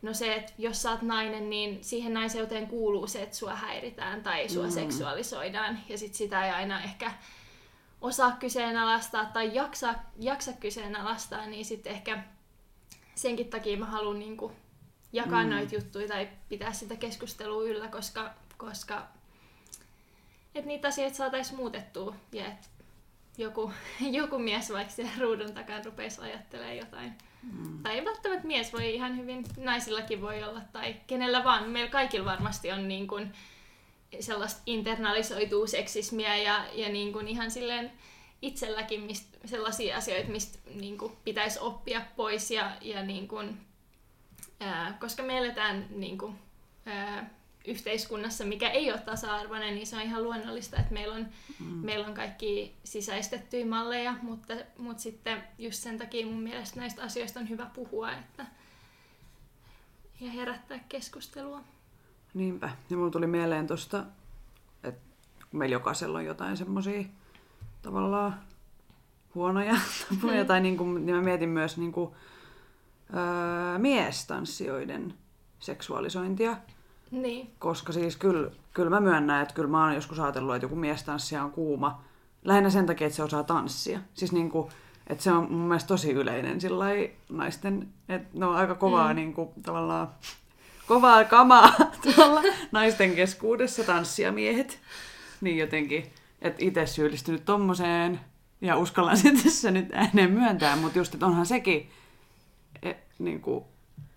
no se, että jos sä oot nainen, niin siihen naiseuteen kuuluu se, että sua häiritään tai sua mm. seksuaalisoidaan, ja sit sitä ei aina ehkä osaa kyseenalaistaa tai jaksa, jaksa kyseenalaistaa, niin sitten ehkä senkin takia mä haluan niinku jakaa mm. noita juttuja tai pitää sitä keskustelua yllä, koska, koska että niitä asioita saataisiin muutettua ja että joku, joku mies vaikka siellä ruudun takana rupeisi ajattelemaan jotain. Mm. Tai ei välttämättä mies voi ihan hyvin, naisillakin voi olla tai kenellä vaan. Meillä kaikilla varmasti on niin kuin sellaista internalisoituu seksismiä ja, ja niin kuin ihan silleen itselläkin mist, sellaisia asioita, mistä niin kuin pitäisi oppia pois ja, ja niin kuin, ää, koska me eletään niin kuin, ää, yhteiskunnassa, mikä ei ole tasa-arvoinen, niin se on ihan luonnollista, että meillä on, mm. meillä on kaikki sisäistettyjä malleja, mutta, mutta sitten just sen takia mun mielestä näistä asioista on hyvä puhua että, ja herättää keskustelua. Niinpä. Ja mulla tuli mieleen tuosta, että meillä jokaisella on jotain semmoisia tavallaan huonoja tapoja, mm. tai niin kuin, niin mä mietin myös niin kuin, öö, miestanssijoiden seksuaalisointia. Niin. Koska siis kyllä, kyllä mä myönnän, että kyllä mä oon joskus ajatellut, että joku miestanssija on kuuma. Lähinnä sen takia, että se osaa tanssia. Siis niin kuin, että se on mun mielestä tosi yleinen sillä naisten, että ne on aika kovaa mm. niin kuin, tavallaan kovaa kamaa tuolla naisten keskuudessa tanssia miehet. Niin jotenkin, että itse syyllistynyt tommoseen ja uskallan sen tässä nyt ääneen myöntää, mutta just, että onhan sekin et, niin kuin,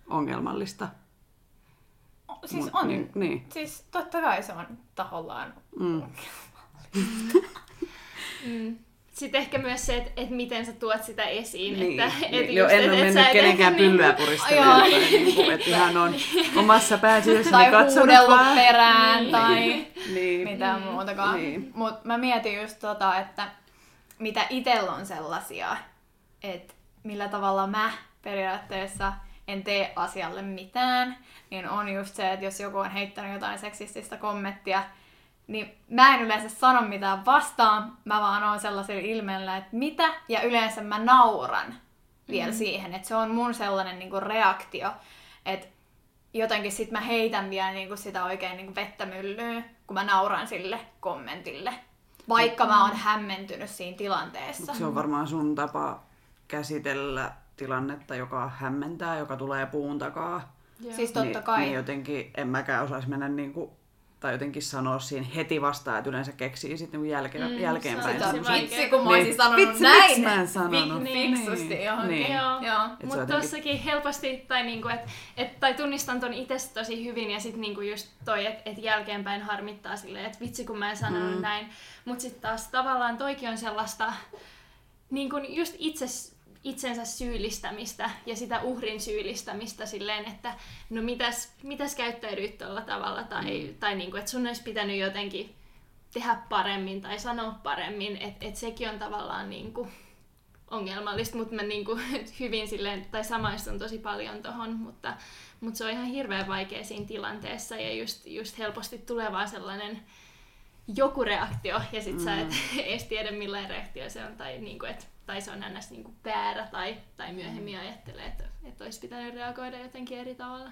ongelmallista. Siis Mut, on. Niin, niin. Siis totta kai se on tahollaan mm. mm. Sitten ehkä myös se, että et miten sä tuot sitä esiin. Niin, että, niin. Et Joo, en ole mennyt kenenkään niin, pyllyä puristelemaan. Niin, että ihan on omassa päätyössäni katsonut vaan. perään niin. tai niin. mitään muutakaan. Niin. Mutta mä mietin just tota, että mitä itsellä on sellaisia, että millä tavalla mä periaatteessa en tee asialle mitään, niin on just se, että jos joku on heittänyt jotain seksististä kommenttia, niin mä en yleensä sano mitään vastaan, mä vaan oon sellaisella ilmeellä, että mitä, ja yleensä mä nauran vielä mm. siihen, että se on mun sellainen niin kuin reaktio, että jotenkin sit mä heitän vielä niin kuin sitä oikein niin kuin vettä myllyyn, kun mä nauran sille kommentille, vaikka mä oon hämmentynyt siinä tilanteessa. Se on varmaan sun tapa käsitellä tilannetta, joka hämmentää, joka tulee puun takaa. Joo. Siis totta niin, kai. Niin jotenkin en mäkään osaisi mennä niin kuin, tai jotenkin sanoa siinä heti vastaan, että yleensä keksii sitten niin jälkeen, mm, jälkeenpäin. Se on vitsi, kun mä olisin niin. sanonut vitsi, näin. Vitsi, mä en sanonut. Niin. Fiksusti niin. johonkin. Niin. Joo. Joo. Mutta jotenkin... tossakin helposti, tai, niinku, et, et, tai tunnistan ton itse tosi hyvin, ja sitten niinku just toi, että et jälkeenpäin harmittaa silleen, että vitsi, kun mä en sanonut mm. näin. Mutta sitten taas tavallaan toikin on sellaista, niin kuin just itse itsensä syyllistämistä ja sitä uhrin syyllistämistä silleen, että no mitäs, mitäs käyttäydyit tuolla tavalla tai, mm. tai niin kuin, että sun olisi pitänyt jotenkin tehdä paremmin tai sanoa paremmin, että et sekin on tavallaan niin kuin ongelmallista, mutta mä niin kuin hyvin silleen, tai samaistun tosi paljon tohon, mutta, mutta se on ihan hirveän vaikea siinä tilanteessa ja just, just helposti tulee vaan sellainen joku reaktio ja sit mm. sä et edes tiedä millainen reaktio se on tai niin kuin, että tai se on ns. Niin kuin väärä tai, tai myöhemmin ajattelee, että, että olisi pitänyt reagoida jotenkin eri tavalla.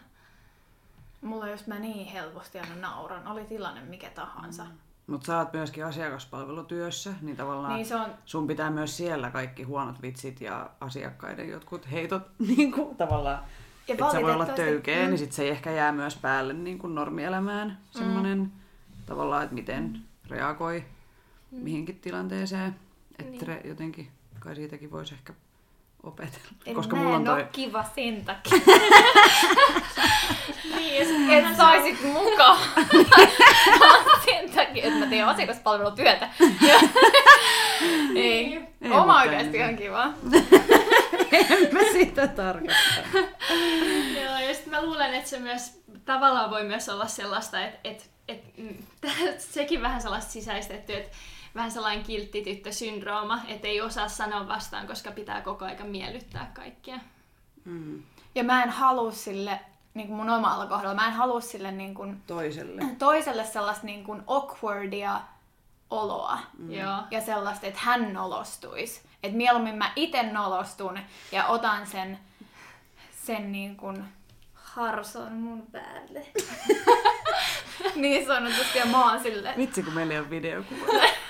Mulla jos mä niin helposti aina nauran, oli tilanne mikä tahansa. Mm. Mutta sä oot myöskin asiakaspalvelutyössä, niin tavallaan niin se on... sun pitää myös siellä kaikki huonot vitsit ja asiakkaiden jotkut heitot niin kuin, tavallaan, ja että sä voi olla töykeä, mm. niin sit se ei ehkä jää myös päälle niin kuin normielämään semmoinen mm. tavallaan, että miten mm. reagoi mm. mihinkin tilanteeseen. Että niin. jotenkin kai siitäkin voisi ehkä opetella. En koska mulla on toi... kiva sen takia. niin, et saisit mukaan. sen takia, että mä teen asiakaspalvelutyötä. Ei. Ei Oma oikeasti on kiva. en mä sitä tarkoita. Joo, ja sitten mä luulen, että se myös tavallaan voi myös olla sellaista, että, että, että sekin vähän sellaista sisäistetty, että vähän sellainen kilttityttö-syndrooma, että ei osaa sanoa vastaan, koska pitää koko ajan miellyttää kaikkia. Mm. Ja mä en halua sille, niin kuin mun omalla kohdalla, mä en halua sille niin kuin, toiselle. toiselle sellaista niin kuin awkwardia oloa. Joo. Ja sellaista, että hän nolostuisi. Että mieluummin mä itse nolostun ja otan sen, sen niin kuin harson mun päälle. niin sanotusti ja mä oon silleen, Vitsi, kun meillä ei ole videokuva.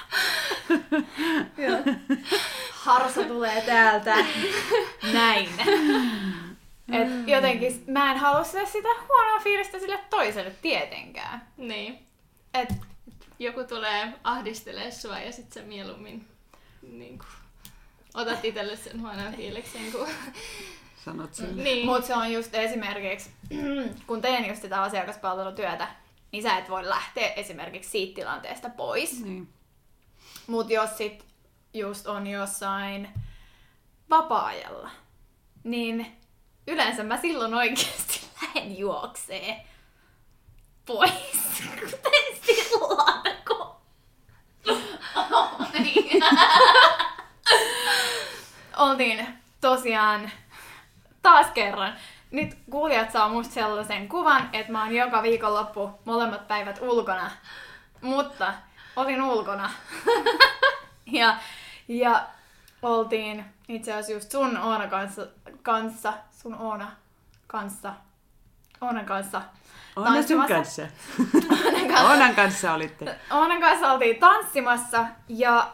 harso tulee täältä. Näin. Et jotenkin mä en halua sitä, sitä huonoa fiilistä sille toiselle tietenkään. Niin. Et, Joku tulee ahdistelee sua ja sit sä mieluummin niin kuin, otat itselle sen huonon fiiliksen. Kun... Sanot sille. niin. Mut se on just esimerkiksi, kun teen just sitä asiakaspalvelutyötä, niin sä et voi lähteä esimerkiksi siitä tilanteesta pois. Niin. Mut jos sit just on jossain vapaa-ajalla, niin yleensä mä silloin oikeasti lähden juokseen pois. Kuten silloin, kun... Oltiin tosiaan taas kerran. Nyt kuulijat saa musta sellaisen kuvan, että mä oon joka viikonloppu molemmat päivät ulkona. Mutta olin ulkona. ja, ja oltiin itse asiassa just sun Oona kanssa, kanssa sun Oona kanssa, Oonan kanssa Oona sun kanssa. Oonan kanssa, Oonan kanssa olitte. Oonan kanssa oltiin tanssimassa ja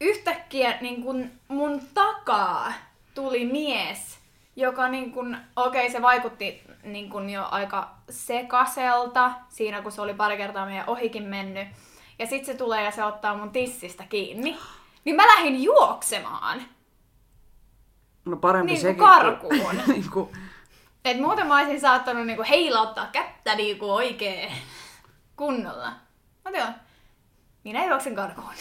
yhtäkkiä niin kun mun takaa tuli mies, joka niin kun, okei okay, se vaikutti niin kun jo aika sekaselta siinä kun se oli pari kertaa meidän ohikin mennyt. Ja sit se tulee ja se ottaa mun tissistä kiinni. Niin mä lähdin juoksemaan. No parempi Niin sekin. karkuun. Kun, niin kuin, Et muuten mä olisin saattanut niinku heilauttaa kättä niinku oikein kunnolla. Mä tein, minä juoksen karkuun.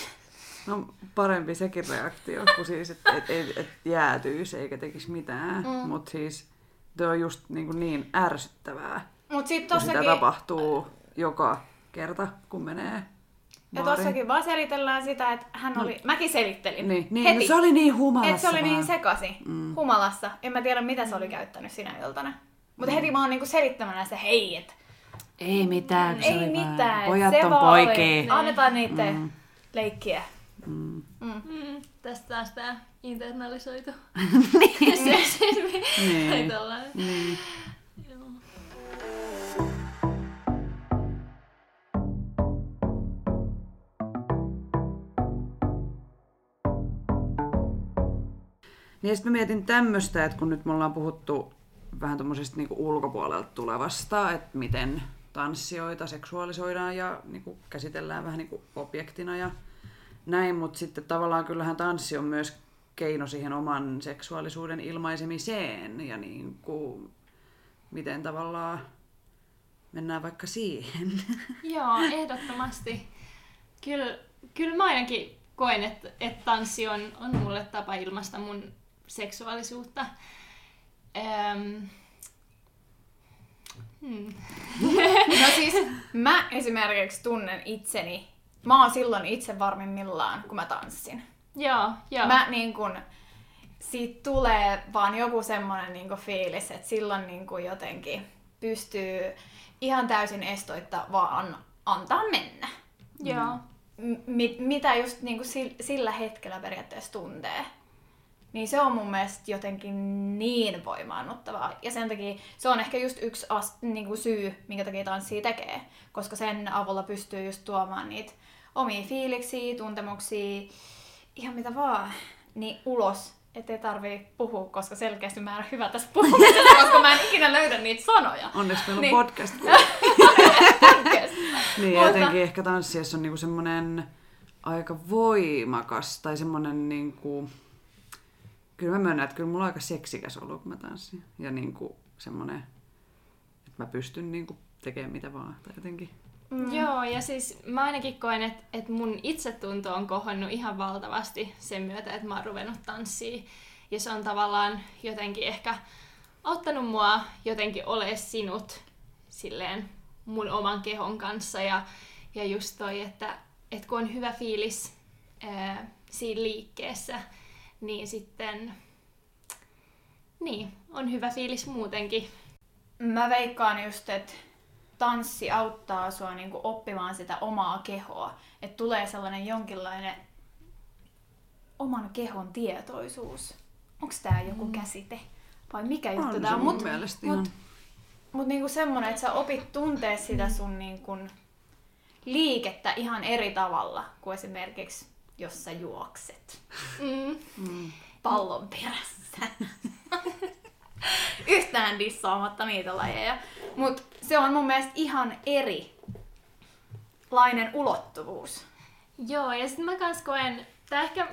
no parempi sekin reaktio, kuin siis, että et, et, et jäätyisi eikä tekisi mitään. Mm. Mutta siis se on just niin, niin ärsyttävää, Mut sit kun sitä tossakin, tapahtuu joka kerta, kun menee ja tossakin vaan selitellään sitä, että hän oli, mäkin selittelin Niin, niin heti. no se oli niin humalassa että se oli niin vaan. sekasi, mm. humalassa. En mä tiedä, mitä se oli käyttänyt sinä iltana. Mutta heti mä oon niinku selittämään se, hei, et, Ei mitään, se ei oli mitään. Vaan, pojat se on poikia. Oli, annetaan niiden mm. leikkiä. Mm. Mm. Mm, tästä taas tää internalisoitu. niin. Seksismi. Niin. Niin. Niin sitten mä mietin tämmöistä, että kun nyt me ollaan puhuttu vähän tuommoisesta niinku ulkopuolelta tulevasta, että miten tanssijoita seksuaalisoidaan ja niinku käsitellään vähän niinku objektina ja näin, mutta sitten tavallaan kyllähän tanssi on myös keino siihen oman seksuaalisuuden ilmaisemiseen ja niinku, miten tavallaan mennään vaikka siihen. Joo, ehdottomasti. Kyllä, kyllä mä ainakin koen, että, että tanssi on, on mulle tapa ilmaista mun seksuaalisuutta. Ähm. Hmm. No siis mä esimerkiksi tunnen itseni, mä oon silloin itse varmimmillaan, kun mä tanssin. Joo, joo. Mä niin kun, siitä tulee vaan joku semmonen niin fiilis, että silloin niin kun jotenkin pystyy ihan täysin estoitta vaan antaa mennä. Joo. M- mitä just niin sillä hetkellä periaatteessa tuntee. Niin se on mun mielestä jotenkin niin voimaannuttavaa. Ja sen takia se on ehkä just yksi as, niin kuin syy, minkä takia tanssia tekee. Koska sen avulla pystyy just tuomaan niitä omia fiiliksiä, tuntemuksia, ihan mitä vaan, niin ulos. Ettei tarvii puhua, koska selkeästi mä en ole hyvä tässä puhumisessa, koska mä en ikinä löydä niitä sanoja. Onneksi meillä on Niin. podcast. Podcast. Niin, Mutta- jotenkin ehkä tanssiessa on niinku semmoinen aika voimakas tai semmoinen niinku... Kyllä mä myönnän, että kyllä mulla on aika seksikäs olo, kun mä tanssin. Ja niinku semmoinen, että mä pystyn niinku tekemään mitä vaan. Tai jotenkin. Mm. Joo, ja siis mä ainakin koen, että, että mun itsetunto on kohonnut ihan valtavasti sen myötä, että mä oon ruvennut tanssiin. Ja se on tavallaan jotenkin ehkä auttanut mua jotenkin ole sinut silleen mun oman kehon kanssa. Ja, ja just toi, että, että kun on hyvä fiilis ää, siinä liikkeessä, niin sitten niin, on hyvä fiilis muutenkin. Mä veikkaan just, että tanssi auttaa sua niin kuin oppimaan sitä omaa kehoa. Että tulee sellainen jonkinlainen oman kehon tietoisuus. Onko tämä joku mm. käsite? Vai mikä juttu On tämä se on? mun Mut, mielestä mut, ihan. mut niinku semmonen, että sä opit tuntee sitä sun niinku liikettä ihan eri tavalla kuin esimerkiksi jos sä juokset Mm. Mm. pallon perässä. Yhtään dissaamatta niitä lajeja. Mutta se on mun mielestä ihan erilainen ulottuvuus. Joo, ja sitten mä kans koen, tää ehkä,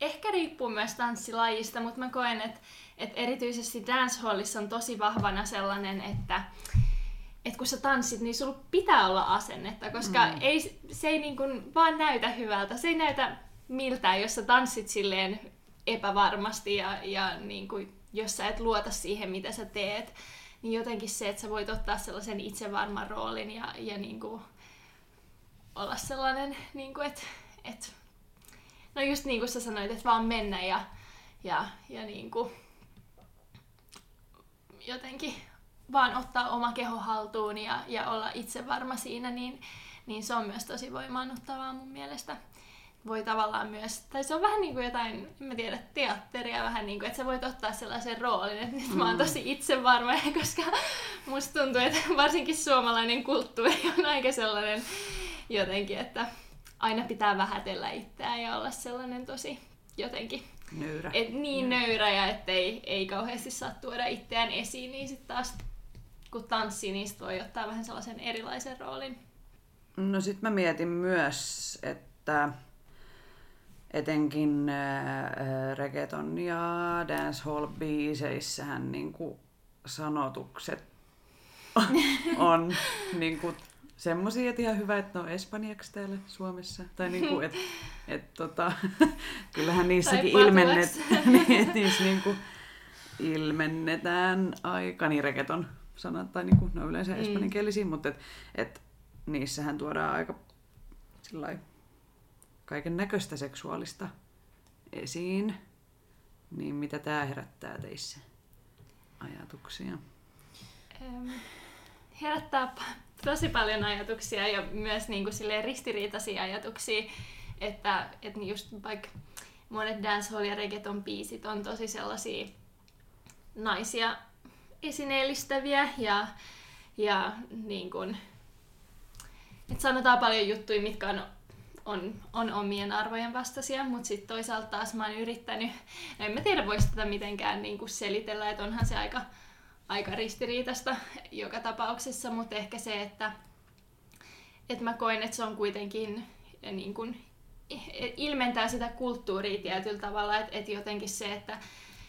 ehkä riippuu myös tanssilajista, mutta mä koen, että et erityisesti dancehallissa on tosi vahvana sellainen, että et kun sä tanssit, niin sulla pitää olla asennetta, koska mm. ei, se ei niin kuin vaan näytä hyvältä. Se ei näytä miltään, jos sä tanssit silleen epävarmasti ja, ja niin kuin, jos sä et luota siihen, mitä sä teet. Niin jotenkin se, että sä voit ottaa sellaisen itsevarman roolin ja, ja niin kuin olla sellainen, niin kuin, että, että no just niin kuin sä sanoit, että vaan mennä ja, ja, ja niin kuin, jotenkin vaan ottaa oma keho haltuun ja, ja olla itse varma siinä, niin, niin se on myös tosi voimaannuttavaa mun mielestä. Voi tavallaan myös, tai se on vähän niin kuin jotain, en mä tiedä, teatteria vähän niin kuin, että sä voit ottaa sellaisen roolin, että nyt mä oon tosi itsevarma, koska musta tuntuu, että varsinkin suomalainen kulttuuri on aika sellainen jotenkin, että aina pitää vähätellä itseään ja olla sellainen tosi jotenkin Nöyrä. et niin nöyrä ja ettei ei kauheasti saa tuoda itseään esiin, niin sitten taas kun tanssii, niin sit voi ottaa vähän sellaisen erilaisen roolin. No sit mä mietin myös, että etenkin äh, reggaeton ja dancehall-biiseissähän niinku sanotukset on niinku semmosia, että ihan hyvä, että ne on espanjaksi täällä Suomessa. Tai niinku, että et, tota, kyllähän niissäkin ilmennet, niin, niissä niinku ilmennetään aika, niin reggaeton sanat, tai niinku, ne on yleensä Mm. espanjankielisiä, mutta et, et, niissähän tuodaan aika sillai, kaiken näköistä seksuaalista esiin. Niin mitä tämä herättää teissä ajatuksia? Herättää tosi paljon ajatuksia ja myös niin kuin ristiriitaisia ajatuksia, että, että just vaikka monet dancehall ja reggaeton biisit on tosi sellaisia naisia esineellistäviä ja, ja niin kuin, että sanotaan paljon juttuja, mitkä on, on, on omien arvojen vastaisia, mutta sitten toisaalta taas mä oon yrittänyt, no en mä tiedä voisi tätä mitenkään niin kuin selitellä, että onhan se aika, aika ristiriitasta joka tapauksessa, mutta ehkä se, että, että mä koen, että se on kuitenkin eh, niin kuin, eh, ilmentää sitä kulttuuria tietyllä tavalla, että, että jotenkin se, että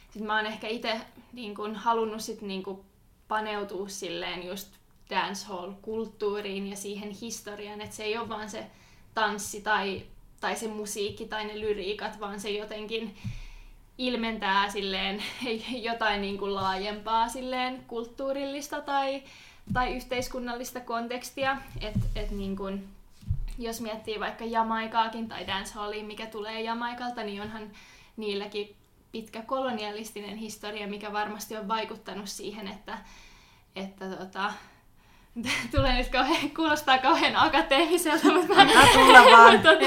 sit mä oon ehkä itse niin kuin, halunnut sit, niin kuin, paneutua silleen just dancehall-kulttuuriin ja siihen historiaan, että se ei ole vaan se tanssi tai, tai se musiikki tai ne lyriikat, vaan se jotenkin ilmentää silleen jotain niin kuin laajempaa silleen kulttuurillista tai, tai yhteiskunnallista kontekstia. Et, et niin kuin, jos miettii vaikka Jamaikaakin tai dancehallia, mikä tulee Jamaikalta, niin onhan niilläkin pitkä kolonialistinen historia, mikä varmasti on vaikuttanut siihen, että, että tota, tulee nyt kauhean, kuulostaa kauhean akateemiselta, mutta mä, tulla vaan. tota,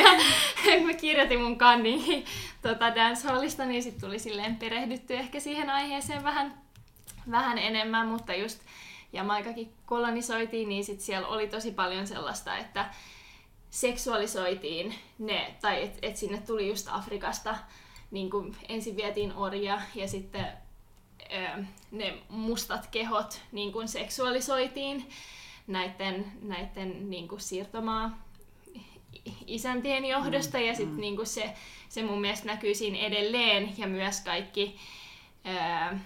mä kirjoitin mun kannin tota dancehallista, niin sitten tuli silleen perehdytty ehkä siihen aiheeseen vähän, vähän enemmän, mutta just Jamaikakin kolonisoitiin, niin sit siellä oli tosi paljon sellaista, että seksuaalisoitiin ne, tai että et sinne tuli just Afrikasta, niin kuin ensin vietiin orja ja sitten ö, ne mustat kehot niin kuin seksuaalisoitiin näiden, näiden niin kuin siirtomaa isäntien johdosta. Ja sitten niin kuin se, se mun mielestä näkyy siinä edelleen. Ja myös kaikki, ö,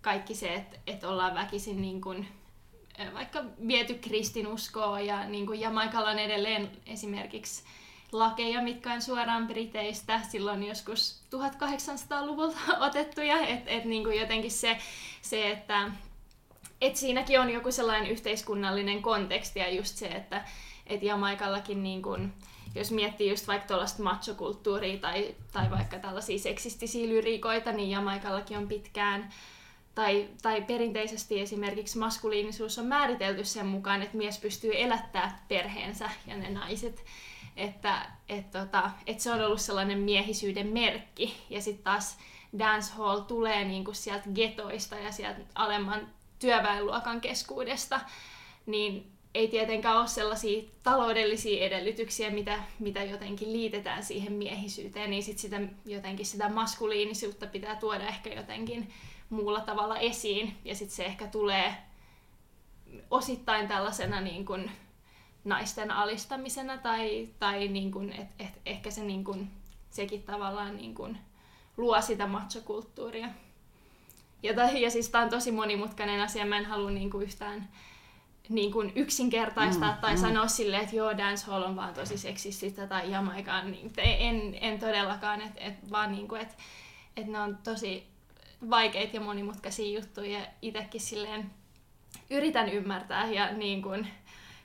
kaikki se, että, että ollaan väkisin niin kuin, vaikka viety kristinuskoa ja niin kuin Jamaikalla on edelleen esimerkiksi lakeja, mitkä on suoraan Briteistä silloin joskus 1800-luvulta otettuja, että et niinku jotenkin se, se että et siinäkin on joku sellainen yhteiskunnallinen konteksti ja just se, että et Jamaikallakin niin kun, jos miettii just vaikka tuollaista machokulttuuria tai, tai vaikka tällaisia seksistisiä lyriikoita, niin Jamaikallakin on pitkään tai, tai perinteisesti esimerkiksi maskuliinisuus on määritelty sen mukaan, että mies pystyy elättää perheensä ja ne naiset. Että et tota, et se on ollut sellainen miehisyyden merkki. Ja sitten taas dancehall tulee niinku sieltä getoista ja sieltä alemman työväenluokan keskuudesta, niin ei tietenkään ole sellaisia taloudellisia edellytyksiä, mitä, mitä jotenkin liitetään siihen miehisyyteen, niin sit sitä, jotenkin sitä maskuliinisuutta pitää tuoda ehkä jotenkin muulla tavalla esiin. Ja sitten se ehkä tulee osittain tällaisena niin kuin naisten alistamisena tai, tai niin kuin, et, et, ehkä se niin kuin, sekin tavallaan niin kuin luo sitä machokulttuuria. Ja, ja siis tämä on tosi monimutkainen asia, mä en halua niin kuin yhtään niin kuin yksinkertaistaa mm, tai mm. sanoa silleen, että joo, dancehall on vaan tosi seksististä tai Jamaikaan. Niin, en, en todellakaan, että et, vaan niin kuin, että et ne on tosi vaikeita ja monimutkaisia juttuja ja itsekin silleen yritän ymmärtää ja niin kuin,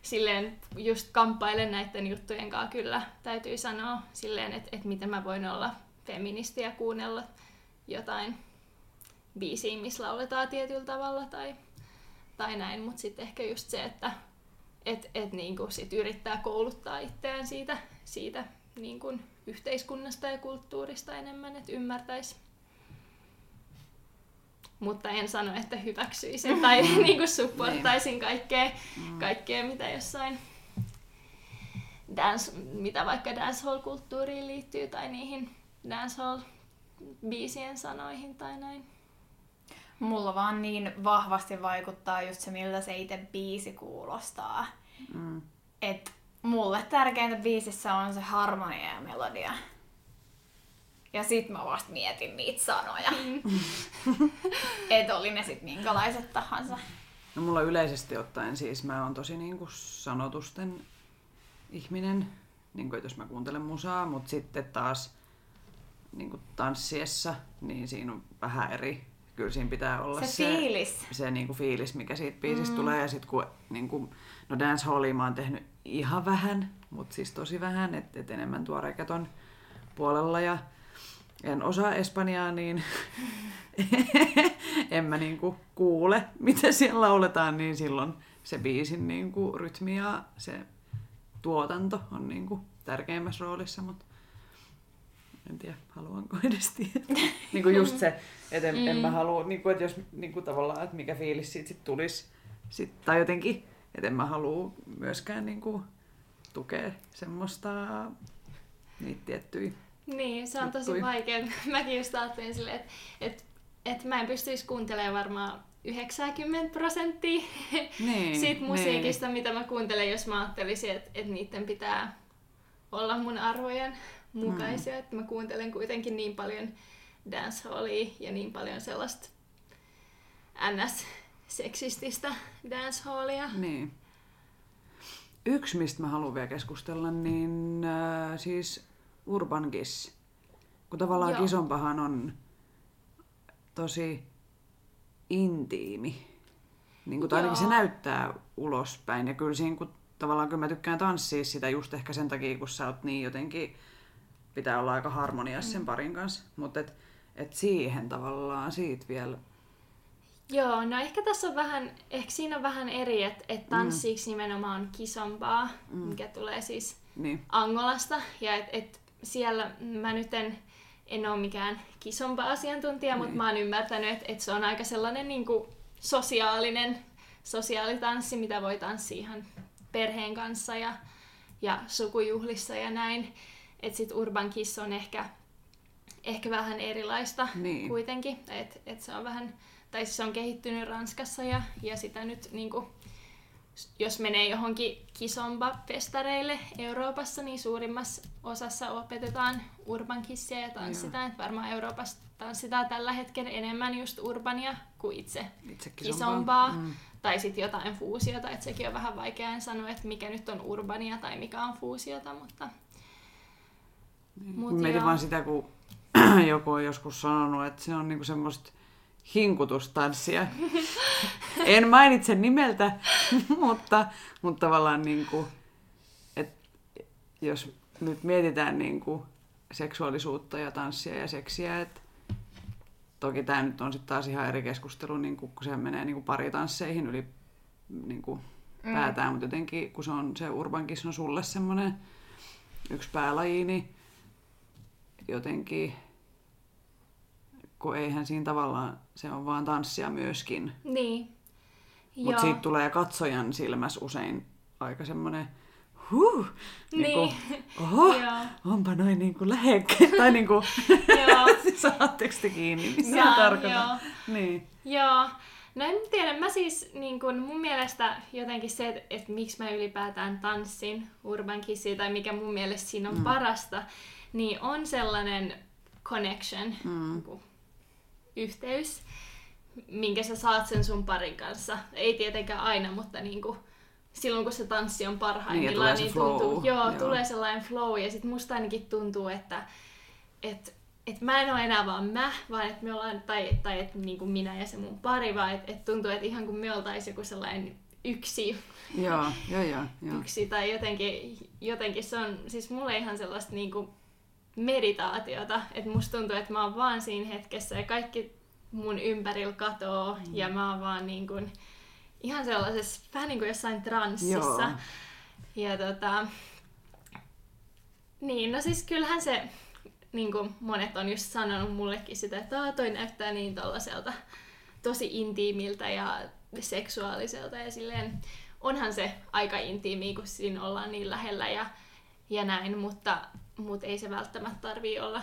silleen just kamppailen näiden juttujen kanssa kyllä, täytyy sanoa silleen, että, että miten mä voin olla feministi ja kuunnella jotain biisiä, missä lauletaan tietyllä tavalla tai, tai näin, mutta sitten ehkä just se, että et, et niinku sit yrittää kouluttaa itseään siitä, siitä niinku yhteiskunnasta ja kulttuurista enemmän, että ymmärtäisi mutta en sano, että hyväksyisin tai mm. niin kuin supportaisin kaikkea, mm. kaikkea, mitä jossain dance, mitä vaikka dancehall-kulttuuriin liittyy tai niihin dancehall-biisien sanoihin tai näin. Mulla vaan niin vahvasti vaikuttaa just se, miltä se itse biisi kuulostaa. Mm. Et mulle tärkeintä biisissä on se harmonia ja melodia. Ja sit mä vasta mietin niitä sanoja. Mm. Et oli ne sit minkälaiset tahansa. No mulla yleisesti ottaen siis mä oon tosi niinku sanotusten ihminen, niinku, jos mä kuuntelen musaa, mutta sitten taas niinku tanssiessa, niin siinä on vähän eri. Kyllä siinä pitää olla se, se fiilis, se niinku fiilis mikä siitä biisistä mm. tulee. Ja sit kun, niinku, no dancehallia mä oon tehnyt ihan vähän, mutta siis tosi vähän, että et enemmän tuo reggaeton puolella. Ja en osaa espanjaa, niin en mä niinku kuule, mitä siellä lauletaan, niin silloin se biisin niinku rytmi ja se tuotanto on niinku tärkeimmässä roolissa, mutta en tiedä, haluanko edes tietää. niinku just se, että en, mm. en mä mm. halua, niinku, että jos niinku tavallaan, että mikä fiilis siitä sit tulisi, sit, tai jotenkin, että en mä halua myöskään niinku tukea semmoista niitä tiettyjä niin, se on tosi vaikea. Mäkin just ajattelin silleen, että et, et mä en pystyisi kuuntelemaan varmaan 90 prosenttia niin, siitä niin. musiikista, niin. mitä mä kuuntelen, jos mä ajattelisin, että et niiden pitää olla mun arvojen mukaisia. Mm. Että mä kuuntelen kuitenkin niin paljon dancehallia ja niin paljon sellaista ns-seksististä dancehallia. Niin. Yksi, mistä mä haluan vielä keskustella, niin äh, siis Urban Kiss. Kun tavallaan Joo. kisompahan on tosi intiimi. Niin kuin, ainakin se näyttää ulospäin. Ja kyllä siinä, kun tavallaan kyllä mä tykkään tanssia sitä just ehkä sen takia, kun sä oot niin jotenkin, pitää olla aika harmoniassa sen mm. parin kanssa. Mutta et, et siihen tavallaan siitä vielä Joo, no ehkä tässä on vähän, ehkä siinä on vähän eri, että et tanssiiksi mm. nimenomaan kisompaa, mm. mikä tulee siis niin. Angolasta. Ja et, et siellä mä nyt en, en ole mikään kisompa asiantuntija, mutta niin. mä oon ymmärtänyt, että, että se on aika sellainen niin kuin sosiaalinen sosiaalitanssi, mitä voi tanssia ihan perheen kanssa ja, ja sukujuhlissa ja näin. Että sit Urban Kiss on ehkä, ehkä vähän erilaista niin. kuitenkin. Että et se on vähän, tai se on kehittynyt Ranskassa ja, ja sitä nyt niin kuin, jos menee johonkin kisomba-festareille Euroopassa, niin suurimmassa osassa opetetaan urban kissia ja tanssitaan. Että varmaan Euroopassa tanssitaan tällä hetkellä enemmän just urbania kuin itse, itse kisombaa. Mm. Tai sitten jotain fuusiota, että sekin on vähän vaikea sanoa, että mikä nyt on urbania tai mikä on fuusiota, mutta... Niin. Mut Mietin vaan sitä, kun joku on joskus sanonut, että se on niinku semmoista hinkutustanssia. en mainitse nimeltä, mutta, mutta tavallaan niin kuin, että jos nyt mietitään niin kuin seksuaalisuutta ja tanssia ja seksiä, että toki tämä nyt on sitten taas ihan eri keskustelu, niin kun se menee niin paritansseihin yli niin kuin mm. päätään, mutta jotenkin kun se on se Urban on sulle semmoinen yksi päälaji, niin jotenkin, kun eihän siinä tavallaan, se on vaan tanssia myöskin. Niin. Mutta siitä tulee katsojan silmässä usein aika semmoinen huh, niin. Niin kuin, oho, onpa noin niin kuin lähekkäin, tai niin kuin, siis saatteko te kiinni, missä Saan, tarkoitan. Niin. Joo, No en tiedä, mä siis niin kun mun mielestä jotenkin se, että, että miksi mä ylipäätään tanssin Urban Kissia tai mikä mun mielestä siinä on mm. parasta, niin on sellainen connection, mm. niin yhteys, minkä sä saat sen sun parin kanssa. Ei tietenkään aina, mutta niin kuin, silloin kun se tanssi on parhaimmillaan, niin, niin tuntuu, joo, joo, tulee sellainen flow ja sit musta ainakin tuntuu, että, että et mä en ole enää vaan mä, vaan että me ollaan, tai, tai että niin kuin minä ja se mun pari, vaan että et tuntuu, että ihan kuin me oltaisiin joku sellainen yksi. Joo, joo, joo. joo. Yksi, tai jotenkin, jotenkin se on siis mulle ihan sellaista niin kuin meditaatiota, että musta tuntuu, että mä oon vaan siinä hetkessä ja kaikki mun ympärillä katoo mm. ja mä oon vaan niin kuin, ihan sellaisessa, vähän niin kuin jossain transsissa. Joo. Ja tota, niin, no siis kyllähän se, niin kuin monet on just sanonut mullekin sitä, että toi näyttää niin tollaselta tosi intiimiltä ja seksuaaliselta ja silleen onhan se aika intiimi, kun siinä ollaan niin lähellä ja, ja näin, mutta, mutta ei se välttämättä tarvii olla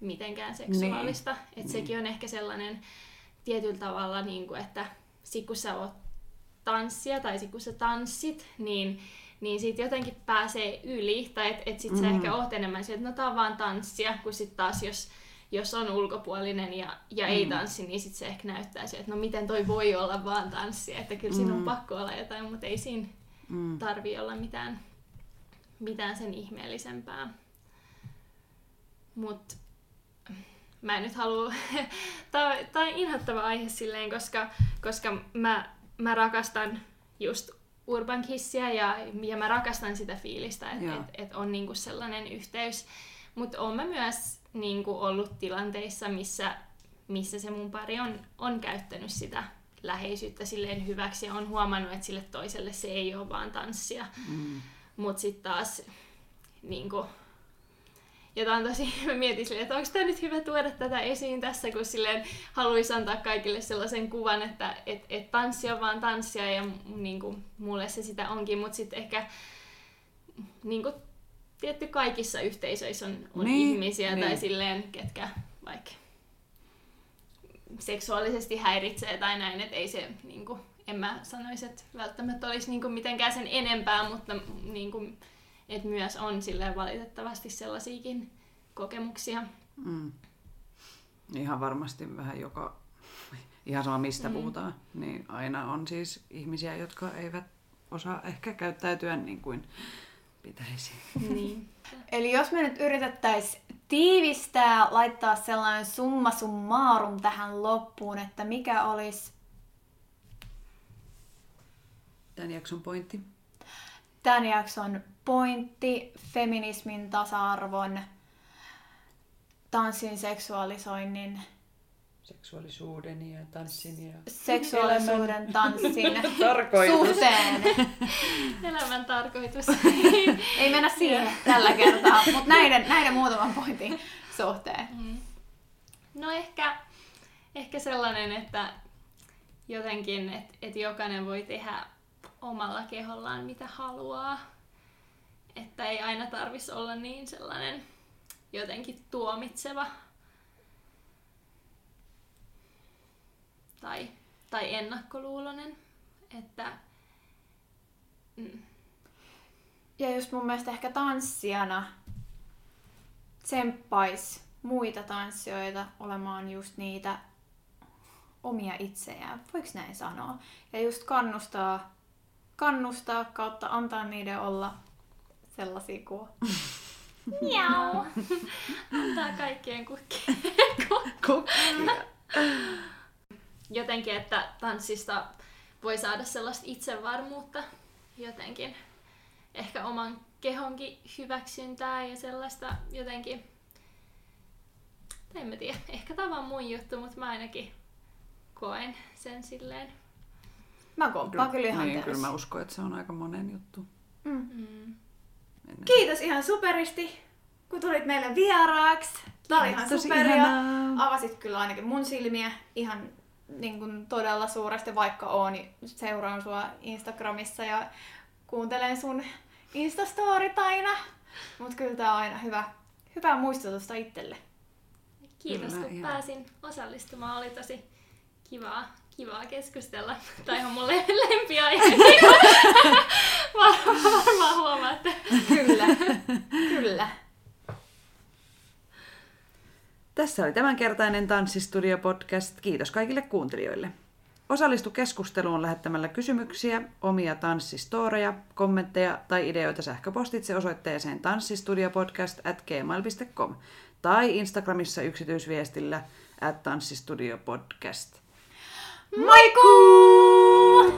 mitenkään seksuaalista. Niin. Et niin. sekin on ehkä sellainen tietyllä tavalla, niin kuin, että sit kun sä oot tanssia tai sit kun sä tanssit, niin niin siitä jotenkin pääsee yli, tai että et sit mm. sä ehkä oot enemmän sieltä, että no tää on vaan tanssia, kun sit taas jos, jos on ulkopuolinen ja, ja mm. ei tanssi, niin sit se ehkä näyttää sieltä, että no miten toi voi olla vaan tanssia, että kyllä siinä mm. on pakko olla jotain, mutta ei siinä mm. tarvi olla mitään, mitään sen ihmeellisempää. Mut mä en nyt halua, tää, tää on inhottava aihe silleen, koska, koska mä, mä rakastan just Urban Kissiä ja, ja mä rakastan sitä fiilistä, että et, et on niinku sellainen yhteys. Mutta oon mä myös niinku ollut tilanteissa, missä, missä se mun pari on, on käyttänyt sitä läheisyyttä silleen hyväksi ja on huomannut, että sille toiselle se ei ole vaan tanssia. Mm. Mutta sitten taas niinku, ja tämä on tosi, mä mietin silleen, että onko tämä nyt hyvä tuoda tätä esiin tässä, kun silleen haluaisi antaa kaikille sellaisen kuvan, että et, et tanssi on vaan tanssia ja niin kuin, mulle se sitä onkin, mutta sitten ehkä niin kuin, tietty kaikissa yhteisöissä on, on niin, ihmisiä niin. tai silleen, ketkä vaikka seksuaalisesti häiritsee tai näin, että ei se, niin kuin, en mä sanoisi, että välttämättä olisi niin kuin, mitenkään sen enempää, mutta niin kuin, että myös on silleen valitettavasti sellaisiakin kokemuksia. Mm. Ihan varmasti vähän joka, ihan sama mistä mm. puhutaan, niin aina on siis ihmisiä, jotka eivät osaa ehkä käyttäytyä niin kuin pitäisi. Niin. Eli jos me nyt yritettäisiin tiivistää, laittaa sellainen summa summarum tähän loppuun, että mikä olisi tämän jakson pointti? Tämän jakson pointti feminismin, tasa-arvon, tanssin seksuaalisoinnin, seksuaalisuuden ja tanssin ja seksuaalisuuden, elämän... tanssin suhteen. Elämän tarkoitus. Ei mennä siihen tällä kertaa, mutta näiden, näiden muutaman pointin suhteen. Mm. No ehkä, ehkä sellainen, että jotenkin, että, että jokainen voi tehdä omalla kehollaan mitä haluaa että ei aina tarvis olla niin sellainen jotenkin tuomitseva tai, tai ennakkoluulonen. Että, mm. Ja just mun mielestä ehkä tanssijana tsemppais muita tanssijoita olemaan just niitä omia itsejään, voiko näin sanoa? Ja just kannustaa, kannustaa kautta antaa niiden olla sellaisia kuin... Miau. Antaa kaikkien kukkia. kukkia. Jotenkin, että tanssista voi saada sellaista itsevarmuutta jotenkin. Ehkä oman kehonkin hyväksyntää ja sellaista jotenkin en mä tiedä, ehkä tämä on vaan mun juttu, mutta mä ainakin koen sen silleen. Mä komppaan kyllä ihan niin, kyllä mä uskon, että se on aika monen juttu. Mm. Mm. Kiitos ihan superisti, kun tulit meille vieraaksi. Tää oli ihan superia. ihanaa. Avasit kyllä ainakin mun silmiä ihan niin kuin todella suuresti, vaikka oon, niin seuraan sua Instagramissa ja kuuntelen sun Instastorit aina. Mut kyllä tää on aina hyvä, hyvä muistutusta itselle. Kiitos, Kyllä, kun ihan. pääsin osallistumaan. Oli tosi kivaa, kivaa keskustella. Tai ihan mun le- lempiaihe. Var- Varmaan huomaatte. Kyllä, kyllä. Tässä oli tämänkertainen Tanssistudio-podcast. Kiitos kaikille kuuntelijoille. Osallistu keskusteluun lähettämällä kysymyksiä, omia tanssistoreja, kommentteja tai ideoita sähköpostitse osoitteeseen tanssistudiopodcast at gmail.com tai Instagramissa yksityisviestillä at tanssistudiopodcast. Moikkuu!